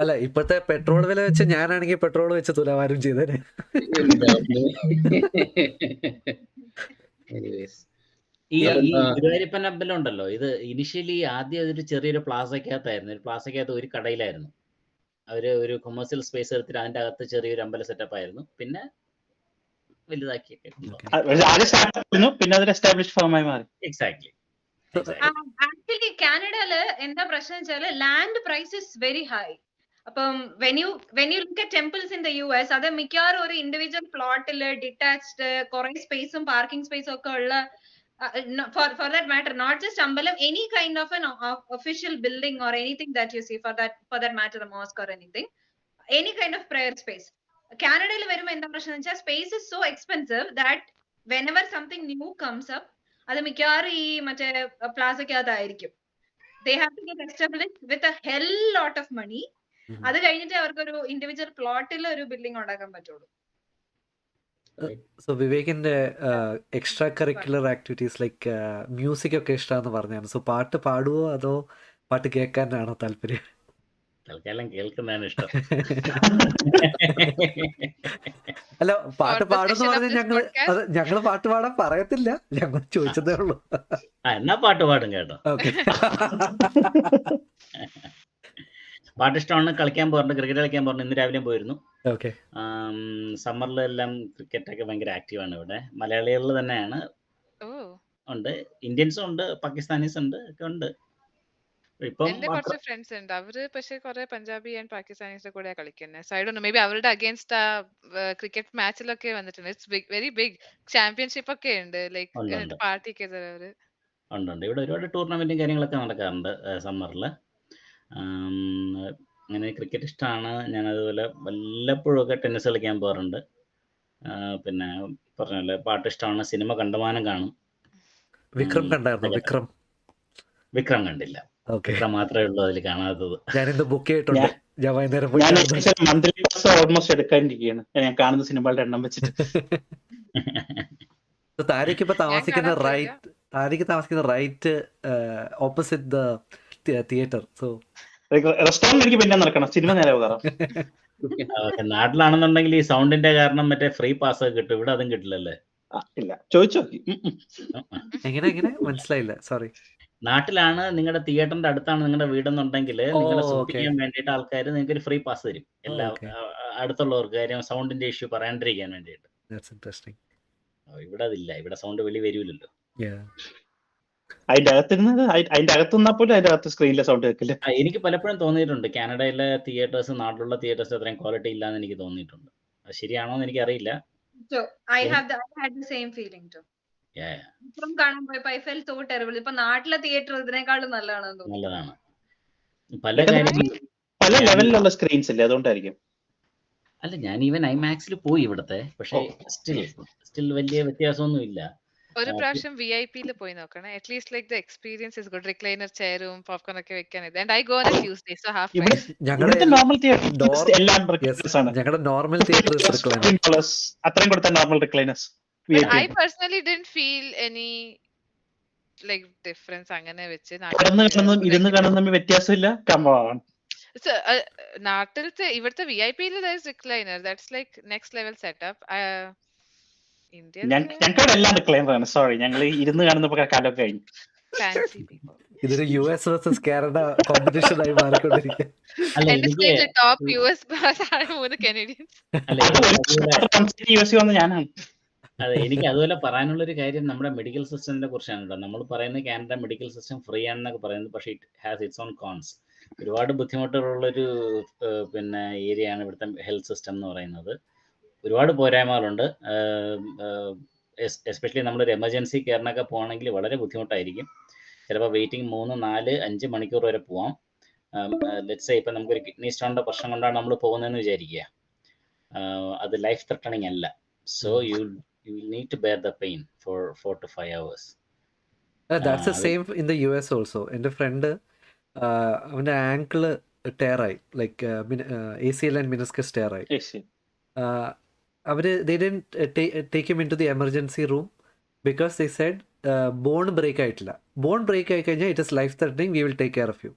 അല്ല ഇപ്പത്തെ പെട്രോൾ വില വെച്ച് ഞാനാണെങ്കിൽ പെട്രോൾ വെച്ച് തുലാവാരം ചെയ്തേനെ.
Anyways.
ഈ ഈ ഗുരുവായൂരപ്പൻ അമ്പലമുണ്ടല്ലോ ഇത് ഇനിഷ്യലി ആദ്യം ഒരു ചെറിയൊരു പ്ലാസക്കകത്തായിരുന്നു. ഒരു പ്ലാസക്കകത്ത് ഒരു കടയിലായിരുന്നു. അവർ ഒരു കൊമേഴ്സ്യൽ സ്പേസ് എടുത്തിട്ട് അതിന്റെ അകത്ത് ചെറിയൊരു അമ്പല സെറ്റപ്പ് ആയിരുന്നു. പിന്നെ
വലുതാക്കി പിന്നെ അതൊരു എസ്റ്റാബ്ലിഷ് ഫോമായി മാറി.
എക്സാക്ട്ലി
ആക്ച്വലി കാനഡയിൽ എന്താ പ്രശ്നം വെച്ചാൽ land prices is very high അപ്പം when you when you look temples in the U S അത് മിക്കവാറും ഒരു ഇൻഡിവിജ്വൽ പ്ലോട്ടിൽ ഡിറ്റാച്ച്ഡ് കുറെ സ്പേസും പാർക്കിംഗ് സ്പേസും ഒക്കെ ഉള്ള for matter not just ambalam any kind of an of official building or anything that you see for that for that matter a mosque or anything any kind of prayer space. കാനഡയിൽ വരുമ്പോൾ എന്താ പ്രശ്നം വെച്ചാൽ space is so expensive that whenever something new comes up അത് മിക്കവാറും ഈ മറ്റേ പ്ലാസക്കകത്തായിരിക്കും they have to get establish with a hell lot of
money
അത് കഴിഞ്ഞിട്ട് അവർക്ക് ഒരു ഇൻഡിവിജ്വൽ പ്ലോട്ടിൽ ഒരു ബിൽഡിംഗ് ഉണ്ടാക്കാൻ പറ്റുള്ളൂ.
സോ വിവേകിന്റെ extra curricular activities like music ഒക്കെ ഇഷ്ടമാണെന്ന് പറഞ്ഞാണ്. സോ പാട്ട് പാടുവോ അതോ പാട്ട് കേൾക്കാനാണോ താല്പര്യം?
തൽക്കാലം കേൾക്കുന്നതാണ് ഇഷ്ടം.
അല്ല പാട്ട് പാടുന്നു
this ഞങ്ങൾ?
അത് ഞങ്ങൾ പാട്ട് പാടാൻ പറയത്തില്ല. ഞങ്ങൾ ചോദിച്ചതേ ഉള്ളൂ.
എന്നാ പാട്ട് പാടും കേട്ടോ.
ഓക്കെ
പാട്ട് ഇഷ്ടമാണ് കളിക്കാൻ പോകാറുണ്ട് ക്രിക്കറ്റ് കളിക്കാൻ പോകാറുണ്ട്. ഇന്ന് രാവിലെ പോയിരുന്നു.
ഓക്കെ.
സമ്മറിലെല്ലാം ക്രിക്കറ്റ് ഒക്കെ ഭയങ്കര ആക്റ്റീവാണ് ഇവിടെ. മലയാളികളിൽ തന്നെയാണ്. ഉണ്ട്. ഇന്ത്യൻസും ഉണ്ട് പാകിസ്ഥാനീസ് ഉണ്ട് ഒക്കെ ഉണ്ട്.
എന്റെ കുറച്ച് ഫ്രണ്ട്സ് ഉണ്ട്. അവർ പക്ഷെ കുറെ പഞ്ചാബി ആൻഡ് പാകിസ്ഥാനീസിന്റെ കൂടെ കളിക്കുന്നത് സോ ഐ ഡോ മേ ബി അവരുടെ അഗേൻസ്റ്റ് ആ ക്രിക്കറ്റ് മാച്ചിലൊക്കെ വന്നിട്ടുണ്ട്. It's big very big championship ഒക്കെ ഉണ്ട്. ലൈക്ക്
ഉണ്ട് ഇവിടെ ഒരുപാട് ടൂർണമെന്റും കാര്യങ്ങളൊക്കെ നടക്കാറുണ്ട് സമ്മറിൽ അങ്ങനെ ക്രിക്കറ്റ് ഇഷ്ടമാണ് ഞാൻ അതുപോലെ വല്ലപ്പോഴും ഒക്കെ ടെന്നീസ് കളിക്കാൻ പോകാറുണ്ട്. പിന്നെ പറഞ്ഞ പോലെ പാട്ട് ഇഷ്ടമാണ് സിനിമ കണ്ടമാനം കാണും.
വിക്രം കണ്ടായിരുന്നു? വിക്രം?
വിക്രം കണ്ടില്ല. വിക്രം മാത്രമേ ഉള്ളൂ അതിൽ കാണാത്തത്.
ഞാൻ ഇന്ന് ബുക്ക് ചെയ്തിട്ടുണ്ട്.
ഞാൻ-
വൈകുന്നേരം പോയി.
മന്ത്ലി ഓൾമോസ്റ്റ് എടുക്കാനിരിക്കുകയാണ്. ഞാൻ കാണുന്ന സിനിമകളുടെ എണ്ണം വെച്ചിട്ട്.
So, താരയ്ക്ക് ഇപ്പൊ താമസിക്കുന്ന റൈറ്റ് താരയ്ക്ക് താമസിക്കുന്ന right opposite the theatre. So
restaurant എനിക്ക് പിന്നെ നടക്കണം. സിനിമ നേരെ പോകാറാം?
ഓക്കെ. നാട്ടിലാണെന്നുണ്ടെങ്കിൽ ഈ സൗണ്ടിന്റെ കാരണം മറ്റേ ഫ്രീ പാസ് ഒക്കെ കിട്ടും. ഇവിടെ അതും കിട്ടില്ലല്ലേ?
ഇല്ല. ചോദിച്ചോ.
എങ്ങനെ എങ്ങനെ? മനസ്സിലായില്ല. സോറി
നാട്ടിലാണ് നിങ്ങളുടെ തിയേറ്ററിന്റെ അടുത്താണ് നിങ്ങളുടെ വീടെന്നുണ്ടെങ്കിൽ നിങ്ങളെ. ചെയ്യാൻ വേണ്ടിയിട്ട് ആൾക്കാർ നിങ്ങൾക്ക് ഒരു ഫ്രീ പാസ് തരും. എല്ലാ. അടുത്തുള്ളവർക്ക് കാര്യം സൗണ്ടിന്റെ ഇഷ്യൂ പറയാണ്ടിരിക്കാൻ വേണ്ടിയിട്ട്.
ദാറ്റ്സ് ഇൻട്രസ്റ്റിംഗ്
ഓ, ഇവിടെ അതില്ല. ഇവിടെ സൗണ്ട് വെളി വരൂലല്ലോ.
അതിന്റെ അകത്തിരുന്നത് അതിന്റെ അകത്ത് നിന്നാ പോലും അതിന്റെ അകത്ത് സ്ക്രീനിലെ സൗണ്ട് കേൾക്കില്ല
എനിക്ക് പലപ്പോഴും തോന്നിയിട്ടുണ്ട്. കാനഡയിലെ തിയേറ്റേഴ്സ് നാട്ടിലുള്ള തിയേറ്റേഴ്സ് അത്രയും ക്വാളിറ്റി ഇല്ലാന്ന് എനിക്ക് തോന്നിയിട്ടുണ്ട്. അത് ശരിയാണോ എന്ന് എനിക്കറിയില്ല.
നാട്ടിലെ തിയേറ്റർ ഇതിനേക്കാളും നല്ലതാണ്
നല്ലതാണ്. പല കാര്യങ്ങളും
പല ലെവലിലുള്ള സ്ക്രീൻസ് ഇല്ലേ? അതുകൊണ്ടായിരിക്കും.
അല്ല ഞാൻ ഈവൻ ഐമാക്സിൽ പോയി ഇവിടത്തെ. പക്ഷേ സ്റ്റിൽ സ്റ്റിൽ വലിയ വ്യത്യാസമൊന്നും ഇല്ല
ഒരു പ്രാവശ്യം വി ഐ പിയിൽ പോയി നോക്കണേ. At least like the experience is good recliner ചെയറും popcorn ഒക്കെ വെക്കാൻ ഇത്. And I go on Tuesday so half
ഇവിടെ
പ്രൈസ്
ഞങ്ങളുടെ
നോർമൽ തിയേറ്റർ എല്ലാം റിക്ലൈനേഴ്സ് ആണ്.
ഞങ്ങളുടെ normal theatre recliner
plus dollars അത്രയും കൊടുത്ത
normal
recliners
I personally didn't feel any like difference അങ്ങനെ വെച്ച്
കിടന്ന് കാണുന്നതും ഇരുന്ന് കാണുന്ന തമ്മിൽ വ്യത്യാസമില്ല.
കമ്പാണ് uh, നാട്ടിലത്തെ ഇവിടുത്തെ വി ഐ പിയിൽ recliner that's like next level setup
ഞങ്ങൾക്ക് എല്ലാം റിക്ലൈനർ ആണ് സോറി ഞങ്ങൾ ഇരുന്ന് കാണുന്നപ്പോ കാലൊക്കെ കഴിഞ്ഞു.
ഇതൊരു U S versus Canada competition ആയി മാറിക്കൊണ്ടിരിക്കും
അല്ല
എന്റെ ടോപ്പ് യു എസ് താഴെ മൂന്ന് കനേഡിയൻസ്
അല്ല
അത്
എനിക്ക് അതുപോലെ
യു എസ്
അതെ എനിക്ക് അതുപോലെ പറയാനുള്ള ഒരു കാര്യം നമ്മുടെ മെഡിക്കൽ സിസ്റ്റത്തിനെ കുറിച്ചാണ് കേട്ടോ നമ്മൾ പറയുന്നത് കാനഡ മെഡിക്കൽ സിസ്റ്റം ഫ്രീ ആണെന്നൊക്കെ പറയുന്നത് പക്ഷേ it has its own cons ഒരുപാട് ബുദ്ധിമുട്ടുകളുള്ളൊരു പിന്നെ ഏരിയയാണ് ആണ് ഇവിടുത്തെ ഹെൽത്ത് സിസ്റ്റം എന്ന് പറയുന്നത്. ഒരുപാട് പോരായ്മകളുണ്ട്. എസ്പെഷ്യലി നമ്മളൊരു എമർജൻസി കെയറിനൊക്കെ പോകണമെങ്കിൽ വളരെ ബുദ്ധിമുട്ടായിരിക്കും. ചിലപ്പോൾ വെയിറ്റിംഗ് മൂന്ന് നാല് അഞ്ച് മണിക്കൂർ വരെ പോവാം. ലെറ്റ്സ് ഇപ്പം നമുക്കൊരു കിഡ്നി സ്റ്റോണിന്റെ പ്രശ്നം കൊണ്ടാണ് നമ്മൾ പോകുന്നതെന്ന് വിചാരിക്കുക. അത് ലൈഫ് ത്രട്ടണിങ് അല്ല. So you you need to bear the pain for four to five hours
that's the
അത്
same in the U S also എന്റെ ഫ്രണ്ട് അവന്റെ ankle ടയറായി like A C L and meniscus ടയറായി our they don't take him into the emergency room because they said bone break ആയിട്ടില്ല. Bone break ആയി കഴിഞ്ഞാൽ it is life threatening we will take care of you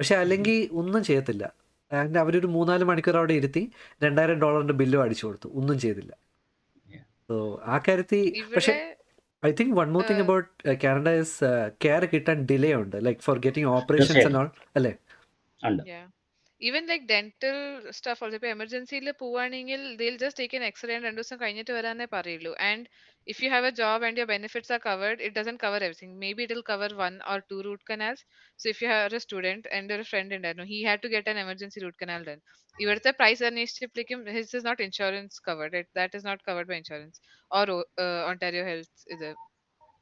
പക്ഷെ അല്ലെങ്കിൽ ഒന്നും ചെയ്യത്തില്ല. And അവരൊരു മൂന്നാൽ മണിക്കൂർ അവിടെ ഇരുത്തി രണ്ടായിരം ഡോളറിന്റെ ബില്ലും അടിച്ചു കൊടുത്തു. ഒന്നും ചെയ്തില്ല. സോ ആ കാര്യത്തിൽ പക്ഷെ I think one more
thing
about Canada is care കിട്ടാൻ ഡിലേ ഉണ്ട്. Like for getting operations and all അല്ലേ?
ഉണ്ട്
Yeah. Even like dental stuff also. ഇപ്പൊ എമർജൻസിയിൽ പോവാണെങ്കിൽ they'll just take an X-ray രണ്ടു ദിവസം കഴിഞ്ഞിട്ട് വരാനേ പറയുള്ളൂ. And if you have a job and your benefits are covered it doesn't cover everything maybe it will cover one or two root canals so if you have a student എന്റെ ഒരു friend ഉണ്ടായിരുന്നു he had to get an emergency root canal done ഇവിടുത്തെ price അന്വേഷിച്ചപ്പോഴേക്കും his is not insurance covered that is not covered by insurance or Ontario health ഇത്.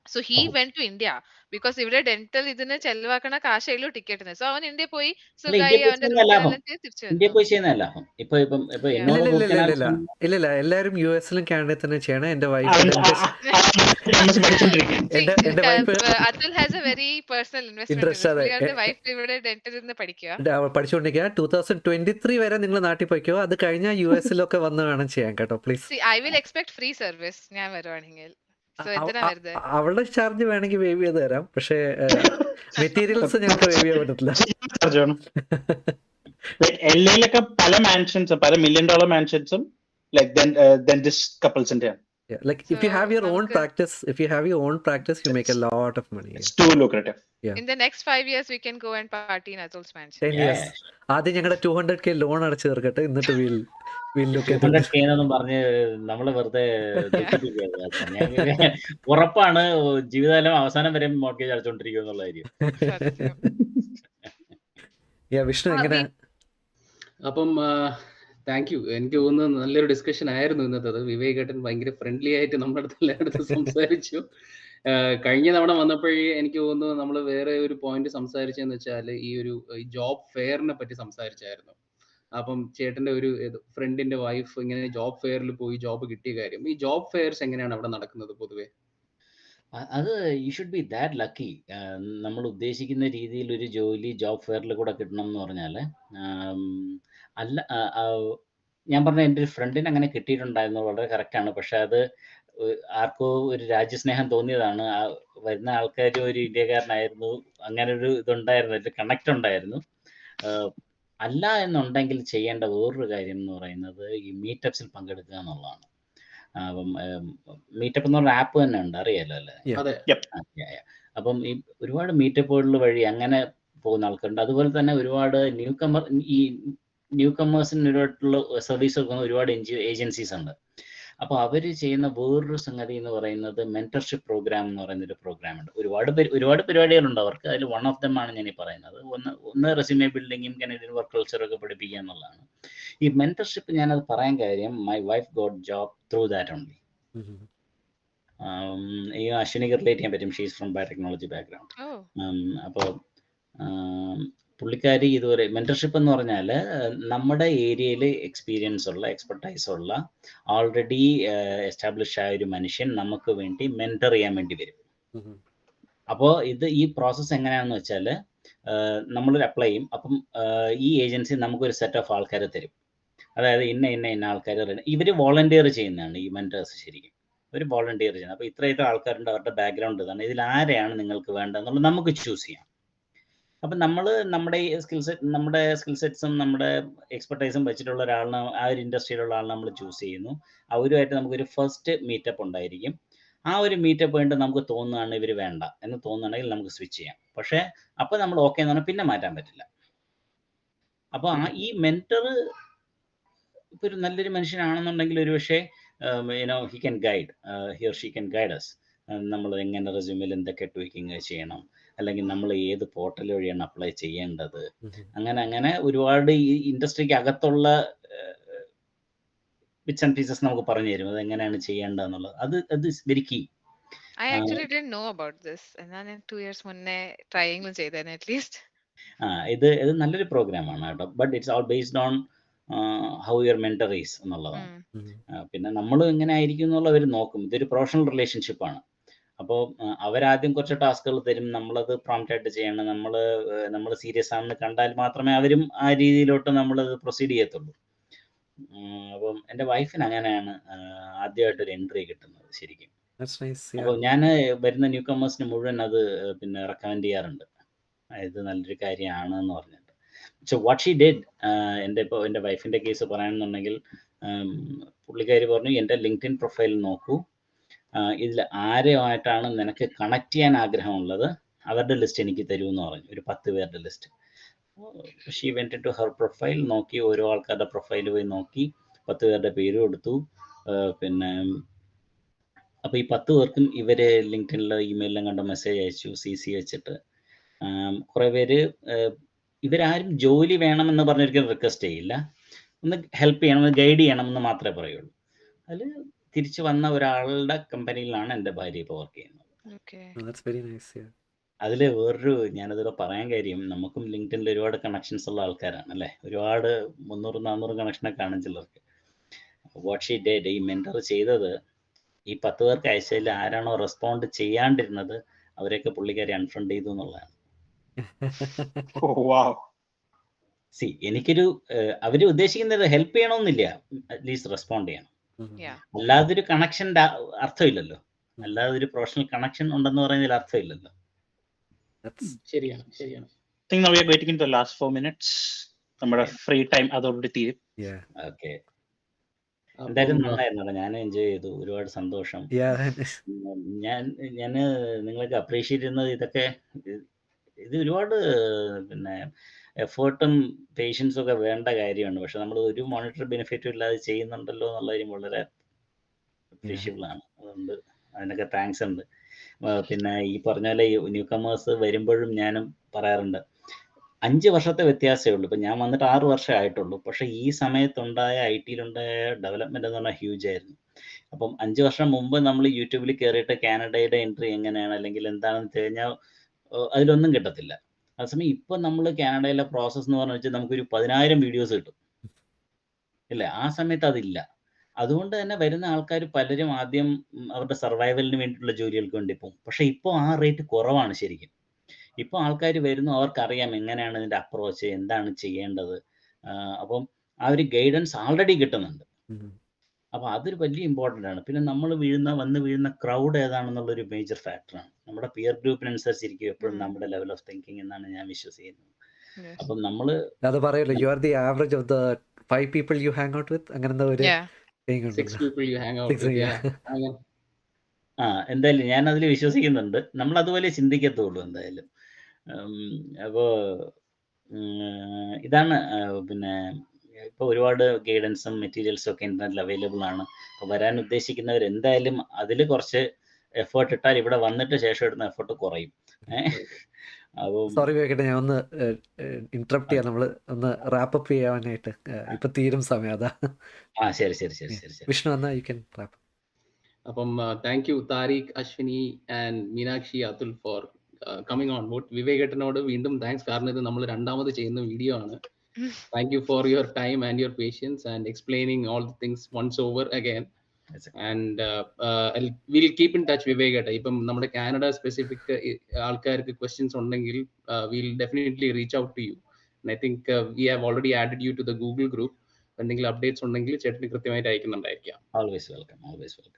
So he
oh.
Went to India because ഇവിടെ dental ഇതിന് ചെലവാക്കണ കാശുള്ളൂ ടിക്കറ്റിന് so അവൻ India പോയി
അല്ല
സുഖമായി
ഇന്ത്യ പോയി
അവന്റെ
ചെയ്യുന്ന ലാഭം.
റൂട്ടിലെല്ലാം ചെയ്ത് തിരിച്ചു
ഇന്ത്യ
വന്നു
പോയി ചെയ്യുന്ന ലാഭം. ഇപ്പൊ ഇപ്പം ഇപ്പൊ
Yeah.
ഇല്ല
എന്നോട്
ഇല്ല ഇല്ല
root
ഇല്ല
canal
ഇല്ല ഇല്ല ഇല്ല എല്ലാവരും യു എസിലും കാനഡയിൽ തന്നെ ചെയ്യണം
എന്റെ
wife
See, uh, uh, Atul has a very personal investment in
Interest
this.
അതെ.
പുള്ളിയുടെ
എ-
വൈഫ് ഇവിടെ ഡെന്റൽ നിന്ന് പഠിക്കുക
അവൾ പഠിച്ചുകൊണ്ടിരിക്കുക ടൂ തൗസൻഡ് ട്വന്റി ത്രീ വരെ നിങ്ങൾ നാട്ടിൽ പോയിക്കോ. അത് കഴിഞ്ഞാൽ യു എസിലൊക്കെ വന്ന് വേണം ചെയ്യാൻ കേട്ടോ please
See, I will expect free service ഞാൻ വരുവാണെങ്കിൽ.
അവളുടെ ചാർജ് വേണമെങ്കിൽ വേവ് ചെയ്ത് തരാം. പക്ഷേ മെറ്റീരിയൽസ് ഞങ്ങൾക്ക് വേവ് ചെയ്യാൻ പറ്റത്തില്ല.
പല മാൻഷൻസും പല million dollar മാൻഷൻസും like dentist
in the next five years we can go and party in Atul's mansion.
Yeah,
ആദ്യം ഞങ്ങളുടെ ടു ഹൺഡ്രഡ് കെ ലോൺ അടച്ചു തീർക്കട്ടെ എന്നിട്ട് will will
look hundred K പറഞ്ഞ് നമ്മൾ വെറുതെ ഉറപ്പാണ് ജീവിതകാലം അവസാനം വരെ മോർഗേജ് അടച്ചോണ്ടിരിക്കും എന്നുള്ള കാര്യം.
യാ വിഷ്ണു എങ്ങനെ?
അപ്പം താങ്ക് യു എനിക്ക് തോന്നുന്നു നല്ലൊരു ഡിസ്കഷൻ ആയിരുന്നു ഇന്നത്തത് വിവേക് ഏട്ടൻ ഭയങ്കര ഫ്രണ്ട്ലി ആയിട്ട് നമ്മുടെ അടുത്ത് എല്ലായിടത്തും സംസാരിച്ചു. കഴിഞ്ഞ തവണ വന്നപ്പോഴേ എനിക്ക് തോന്നുന്നു നമ്മൾ വേറെ ഒരു പോയിന്റ് സംസാരിച്ചെന്ന് വെച്ചാൽ ഈ ഒരു ജോബ് ഫെയറിനെ പറ്റി സംസാരിച്ചായിരുന്നു. അപ്പം ചേട്ടന്റെ ഒരു ഫ്രണ്ടിന്റെ വൈഫ് ഇങ്ങനെ ജോബ് ഫെയറിൽ പോയി ജോബ് കിട്ടിയ കാര്യം. ഈ ജോബ് ഫെയർസ് എങ്ങനെയാണ് അവിടെ നടക്കുന്നത് പൊതുവെ?
അത് you should be that lucky നമ്മൾ ഉദ്ദേശിക്കുന്ന രീതിയിൽ ഒരു ജോലി ജോബ് ഫെയറിൽ കൂടെ കിട്ടണം എന്ന് പറഞ്ഞാൽ അല്ല ഞാൻ പറഞ്ഞ എന്റെ ഒരു ഫ്രണ്ടിന് അങ്ങനെ കിട്ടിയിട്ടുണ്ടായിരുന്നു വളരെ കറക്റ്റാണ് പക്ഷെ അത് ആർക്കോ ഒരു രാജ്യസ്നേഹം തോന്നിയതാണ്. ആ വരുന്ന ആൾക്കാര് ഒരു ഇന്ത്യക്കാരനായിരുന്നു. അങ്ങനെ ഒരു ഇതുണ്ടായിരുന്നു ഒരു കണക്റ്റ് ഉണ്ടായിരുന്നു. അല്ല എന്നുണ്ടെങ്കിൽ ചെയ്യേണ്ട വേറൊരു കാര്യം എന്ന് പറയുന്നത് ഈ മീറ്റപ്സിൽ പങ്കെടുക്കുക എന്നുള്ളതാണ്. അപ്പം മീറ്റപ്പ് എന്ന് പറഞ്ഞ ആപ്പ് തന്നെ ഉണ്ട് അറിയാലോ അല്ലേ. അപ്പം ഈ ഒരുപാട് മീറ്റപ്പുകളിൽ വഴി അങ്ങനെ പോകുന്ന ആൾക്കാരുണ്ട്. അതുപോലെ തന്നെ ഒരുപാട് ന്യൂ കമ്മർ ഈ ന്യൂ കമ്മേഴ്സിന് ഒരുപാട് സർവീസ് കൊടുക്കുന്ന ഒരുപാട് എൻ ജി ഏജൻസീസ് ഉണ്ട്. അപ്പോൾ അവർ ചെയ്യുന്ന വേറൊരു സംഗതി എന്ന് പറയുന്നത് മെന്റർഷിപ്പ് പ്രോഗ്രാം എന്ന് പറയുന്ന ഒരു പ്രോഗ്രാം ഉണ്ട്. ഒരുപാട് പേര് ഒരുപാട് പരിപാടികളുണ്ട് അവർക്ക്. അതിൽ വൺ ഓഫ് ദം ആണ് ഞാൻ ഈ പറയുന്നത്. ഒന്ന് ഒന്ന് റെസ്യൂമേ ബിൽഡിങ്ങും കനേഡിയൻ വർക്ക് കൾച്ചറൊക്കെ പഠിപ്പിക്കുക എന്നുള്ളതാണ്. ഈ മെന്റർഷിപ്പ് ഞാനത് പറയാൻ കാര്യം my wife got job through
that
only ഈ അശ്വിനിക്ക് റിലേറ്റ് ചെയ്യാൻ പറ്റും. ഷീസ് ഫ്രം ബയോടെക്നോളജി ബാക്ക്ഗ്രൗണ്ട് അപ്പോൾ പുള്ളിക്കാരി ഇതുവരെ മെന്റർഷിപ്പ് എന്ന് പറഞ്ഞാൽ നമ്മുടെ ഏരിയയിൽ എക്സ്പീരിയൻസ് ഉള്ള എക്സ്പെർട്ടൈസ് ഉള്ള ഓൾറെഡി എസ്റ്റാബ്ലിഷ് ആയ ഒരു മനുഷ്യൻ നമുക്ക് വേണ്ടി മെന്റർ ചെയ്യാൻ വേണ്ടി വരും. അപ്പോൾ ഇത് ഈ പ്രോസസ്സ് എങ്ങനെയാണെന്ന് വെച്ചാൽ നമ്മളൊരു അപ്ലൈ ചെയ്യും. അപ്പം ഈ ഏജൻസി നമുക്കൊരു സെറ്റ് ഓഫ് ആൾക്കാരെ തരും. അതായത് ഇന്ന ഇന്ന ഇന്ന ആൾക്കാർ ഇവർ വോളണ്ടിയർ ചെയ്യുന്നതാണ് ഈ മെന്റേഴ്സ് ശരിക്കും. ഒരു വോളണ്ടിയർ ചെയ്യുന്നത്. അപ്പോൾ ഇത്ര ഇത്ര ആൾക്കാരുണ്ട് അവരുടെ ബാക്ക്ഗ്രൗണ്ട് ഇതാണ്. ഇതിൽ ആരെയാണ് നിങ്ങൾക്ക് വേണ്ടതെന്നുള്ളത് നമുക്ക് ചൂസ് ചെയ്യാം. അപ്പം നമ്മൾ നമ്മുടെ സ്കിൽ സെറ്റ് നമ്മുടെ സ്കിൽ സെറ്റ്സും നമ്മുടെ എക്സ്പെർട്ടൈസും വെച്ചിട്ടുള്ള ഒരാളിനെ ആ ഒരു ഇൻഡസ്ട്രിയിലുള്ള ആളിനെ നമ്മൾ ചൂസ് ചെയ്യുന്നു. അവരുമായിട്ട് നമുക്കൊരു ഫസ്റ്റ് മീറ്റപ്പ് ഉണ്ടായിരിക്കും. ആ ഒരു മീറ്റപ്പ് വേണ്ടി നമുക്ക് തോന്നുകയാണ് ഇവർ വേണ്ട എന്ന് തോന്നുകയാണെങ്കിൽ നമുക്ക് സ്വിച്ച് ചെയ്യാം. പക്ഷേ അപ്പോൾ നമ്മൾ ഓക്കെ എന്ന് പറഞ്ഞാൽ പിന്നെ മാറ്റാൻ പറ്റില്ല. അപ്പോൾ ആ ഈ മെന്റർ ഇപ്പോൾ ഒരു നല്ലൊരു മനുഷ്യനാണെന്നുണ്ടെങ്കിൽ ഒരു പക്ഷേ you know he can guide here she can guide us നമ്മൾ എങ്ങനെ റെസ്യൂമിൽ എന്തൊക്കെ ട്വീക്കിങ് ചെയ്യണം അല്ലെങ്കിൽ നമ്മൾ ഏത് പോർട്ടൽ വഴിയാണ് അപ്ലൈ ചെയ്യേണ്ടത്? അങ്ങനെ അങ്ങനെ ഒരുപാട് ഈ ഇൻഡസ്ട്രിക്ക് അകത്തുള്ള ബിറ്റ്സ് ആൻഡ് പീസസ് നമുക്ക് പറഞ്ഞു തരും. അത് എങ്ങനെയാണ് ചെയ്യേണ്ടതെന്നുള്ളത്. അത് അത് very key
I actually did know about this ഞാൻ 2 ഇയേഴ്സ് മുന്നേ ട്രൈയെങ്കിലും ചെയ്തേനെ അറ്റ്ലീസ്റ്റ്
ആ ഇത് ഇത് നല്ലൊരു പ്രോഗ്രാം ആണ് കേട്ടോ. But it's all based on how your mentor is എന്നുള്ളതാണ്. പിന്നെ നമ്മൾ എങ്ങനെ ആയിരിക്കും എന്നുള്ളവർ നോക്കും. ഇതൊരു പ്രൊഫഷണൽ റിലേഷൻഷിപ്പാണ് അപ്പോൾ അവരാദ്യം കുറച്ച് ടാസ്കുകൾ തരും. നമ്മളത് പ്രോംപ്റ്റ് ആയിട്ട് ചെയ്യണം. നമ്മൾ നമ്മൾ സീരിയസ് ആണെന്ന് കണ്ടാൽ മാത്രമേ അവരും ആ രീതിയിലോട്ട് നമ്മളത് പ്രൊസീഡ് ചെയ്യത്തുള്ളൂ. അപ്പം എന്റെ വൈഫിന് അങ്ങനെയാണ് ആദ്യമായിട്ടൊരു എൻട്രി കിട്ടുന്നത് ശരിക്കും. അപ്പോൾ ഞാൻ വരുന്ന ന്യൂ കമേഴ്സിന് മുഴുവൻ അത് പിന്നെ റെക്കമെൻഡ് ചെയ്യാറുണ്ട്. ഇത് നല്ലൊരു കാര്യമാണ് എന്ന് പറഞ്ഞിട്ട് പക്ഷെ വാട്ട് ഷീ ഡെഡ് എന്റെ ഇപ്പോൾ എന്റെ വൈഫിന്റെ കേസ് പറയുകയാണെന്നുണ്ടെങ്കിൽ ഉം, പുള്ളിക്കാരി പറഞ്ഞു എന്റെ ലിങ്ക്ഡിൻ പ്രൊഫൈൽ നോക്കൂ. ഇതിൽ ആരെയുമായിട്ടാണ് നിനക്ക് കണക്ട് ചെയ്യാൻ ആഗ്രഹമുള്ളത്? അവരുടെ ലിസ്റ്റ് എനിക്ക് തരൂ എന്ന് പറഞ്ഞു ഒരു പത്ത് പേരുടെ list she went to her profile നോക്കി ഓരോ ആൾക്കാരുടെ പ്രൊഫൈൽ പോയി നോക്കി പത്ത് പേരുടെ പേര് കൊടുത്തു. പിന്നെ അപ്പോൾ ഈ പത്ത് പേർക്കും ഇവർ ലിങ്ക്ഡിനിൽ ഇമെയിലും കണ്ട മെസ്സേജ് അയച്ചു സി സി വെച്ചിട്ട്. കുറേ പേര് ഇവരാരും ജോലി വേണമെന്ന് പറഞ്ഞൊരിക്കലും റിക്വസ്റ്റ് ചെയ്യില്ല. ഒന്ന് ഹെൽപ്പ് ചെയ്യണം ഗൈഡ് ചെയ്യണം എന്ന് മാത്രമേ പറയുള്ളൂ. അതിൽ തിരിച്ചു വന്ന ഒരാളുടെ കമ്പനിയിലാണ് എന്റെ ഭാര്യ ഇപ്പോൾ വർക്ക് ചെയ്യുന്നത്
അതിൽ
Oh, that's very nice. Yeah.
അതിൽ വേറൊരു ഞാനതിൽ പറയാൻ കാര്യം നമുക്കും ലിങ്ക്ഡിനിൽ ഒരുപാട് കണക്ഷൻസ് ഉള്ള ആൾക്കാരാണ് അല്ലേ ഒരുപാട് മുന്നൂറ് നാന്നൂറ് കണക്ഷനൊക്കെ കാണും ചിലർക്ക് വാട്ട് ഷീ ഡേഡ് ഈ മെന്റർ ചെയ്തത് ഈ പത്ത് പേർക്ക് അയച്ചതിൽ ആരാണോ റെസ്പോണ്ട് ചെയ്യാണ്ടിരുന്നത് അവരെയൊക്കെ പുള്ളിക്കാരി അൺഫ്രണ്ട് ചെയ്തു എന്നുള്ളതാണ് സി എനിക്കൊരു അവർ ഉദ്ദേശിക്കുന്നത് ഹെൽപ്പ് ചെയ്യണമെന്നില്ല അറ്റ്ലീസ്റ്റ് റെസ്പോണ്ട് ചെയ്യണം. അല്ലാതെ ഒരു കണക്ഷന്റെ അർത്ഥമില്ലല്ലോ. അല്ലാതെ ഒരു പ്രൊഫഷണൽ കണക്ഷൻ ഉണ്ടെന്ന് പറയുന്നതിൽ അർത്ഥമില്ലല്ലോ.
That's
ശരിയാണ് ശരിയാണ്.
Think now we are waiting in the last four minutes നമ്മുടെ ഫ്രീ ടൈം അതോടുകൂടി തീരും.
Yeah.
ഓക്കെ എന്തായാലും നന്നായിരുന്നു ഞാൻ എൻജോയ് ചെയ്തു. ഒരുപാട് സന്തോഷം. ഞാൻ ഞാൻ നിങ്ങൾക്ക് അപ്രീഷിയേറ്റ് ചെയ്യുന്നത് ഇതൊക്കെ ഇത് ഇത് ഒരുപാട് പിന്നെ എഫേർട്ടും പേഷ്യൻസും ഒക്കെ വേണ്ട കാര്യമാണ്. പക്ഷെ നമ്മൾ ഒരു മോണിറ്റർ ബെനിഫിറ്റും ഇല്ലാതെ ചെയ്യുന്നുണ്ടല്ലോ എന്നുള്ള കാര്യം വളരെ അപ്രീഷ്യബിൾ ആണ് അതുകൊണ്ട് അതിനൊക്കെ താങ്ക്സ് ഉണ്ട്. പിന്നെ ഈ പറഞ്ഞ പോലെ ന്യൂ കമേഴ്സ് വരുമ്പോഴും ഞാനും പറയാറുണ്ട് അഞ്ച് വർഷത്തെ വ്യത്യാസമേ ഉള്ളൂ. ഇപ്പം ഞാൻ വന്നിട്ട് ആറ് വർഷം ആയിട്ടുള്ളൂ. പക്ഷേ ഈ സമയത്തുണ്ടായ ഐ ടിയിലുണ്ടായ ഡെവലപ്മെന്റ് എന്ന് പറഞ്ഞാൽ ഹ്യൂജ് ആയിരുന്നു. അപ്പം അഞ്ച് വർഷം മുമ്പ് നമ്മൾ യൂട്യൂബിൽ കയറിയിട്ട് കാനഡയുടെ എൻട്രി എങ്ങനെയാണ് അല്ലെങ്കിൽ എന്താണെന്ന് കഴിഞ്ഞാൽ അതിലൊന്നും കിട്ടത്തില്ല. അതേസമയം ഇപ്പം നമ്മൾ കാനഡയിലെ പ്രോസസ്സ് എന്ന് പറഞ്ഞു വെച്ചാൽ നമുക്കൊരു പതിനായിരം വീഡിയോസ് കിട്ടും. ഇല്ലേ? ആ സമയത്ത് അതില്ല. അതുകൊണ്ട് തന്നെ വരുന്ന ആൾക്കാർ പലരും ആദ്യം അവരുടെ സർവൈവലിന് വേണ്ടിയിട്ടുള്ള ജോലികൾക്ക് വേണ്ടി പോകും. പക്ഷെ ഇപ്പോൾ ആ റേറ്റ് കുറവാണ് ശരിക്കും. ഇപ്പോൾ ആൾക്കാർ വരുന്നു അവർക്കറിയാം എങ്ങനെയാണ് ഇതിന്റെ അപ്രോച്ച് എന്താണ് ചെയ്യേണ്ടത്. അപ്പം ആ ഒരു ഗൈഡൻസ് ആൾറെഡി കിട്ടുന്നുണ്ട്. അപ്പോൾ അതൊരു വലിയ ഇമ്പോർട്ടന്റ് ആണ്. പിന്നെ നമ്മൾ വീഴുന്ന വന്ന് വീഴുന്ന ക്രൗഡ് ഏതാണെന്നുള്ളൊരു മേജർ ഫാക്ടറാണ് നമ്മുടെ പിയർ ഗ്രൂപ്പിനനുസരിച്ചിരിക്കും എപ്പോഴും നമ്മുടെ ലെവൽ ഓഫ് തിങ്കിങ് എന്നാണ് ഞാൻ വിശ്വസിക്കുന്നത്. അപ്പം നമ്മൾ
അത് പറയല്ലോ you are the average of the five people you hang out with അങ്ങനെ എന്താ ഒരു
Yeah.
saying
six
ഉണ്ടല്ലോ
people you hang out
Six,
with,
yeah.
yeah. അങ്ങനെ
ആ എന്തായാലും ഞാൻ അതിൽ വിശ്വസിക്കുന്നുണ്ട് നമ്മൾ അതുപോലെ ചിന്തിക്കത്തുള്ളൂ എന്തായാലും അപ്പോൾ ഇതാണ് പിന്നെ ഇപ്പോൾ ഒരുപാട് ഗൈഡൻസും മെറ്റീരിയൽസും ഒക്കെ ഇന്റർനെറ്റിൽ അവൈലബിൾ ആണ് അപ്പോൾ വരാൻ ഉദ്ദേശിക്കുന്നവർ എന്തായാലും അതിൽ കുറച്ച് എഫേർട്ട് ഇട്ടാൽ ഇവിടെ വന്നിട്ട് ശേഷം ഇടുന്ന എഫേർട്ട് കുറയും.
സോറി വേക്കട്ടെ ഞാൻ ഒന്ന് ഇന്ററപ്റ്റ് ചെയ്യാം. നമ്മൾ ഒന്ന് റാപ്പ് അപ്പ് ചെയ്യാനായിട്ട്. ഇപ്പൊ തീരും സമയം അതാ.
ആ ശരി ശരി ശരി ശരി ശരി.
വിഷ്ണു എന്നാ യു ക്യാൻ റാപ്പ്
അപ്പം thank you Tariq Ashwini and Meenakshi Atul for coming on board വിവേകേട്ടനോട് വീണ്ടും താങ്ക്സ് കാരണം ഇത് നമ്മൾ രണ്ടാമത് ചെയ്യുന്ന വീഡിയോ ആണ്. Thank you for your time and your patience and explaining all the things once over again and will keep in touch വിവേകേട്ട ഇപ്പം നമ്മുടെ Canada specific ആൾക്കാർക്ക് ക്വസ്റ്റ്യൻസ് ഉണ്ടെങ്കിൽ will definitely reach out to you I think we have already added you to the Google group എന്തെങ്കിലും updates ഉണ്ടെങ്കിൽ ചേട്ടന് കൃത്യമായിട്ട് അയക്കുന്നുണ്ടായിരിക്കാം.
Always welcome always welcome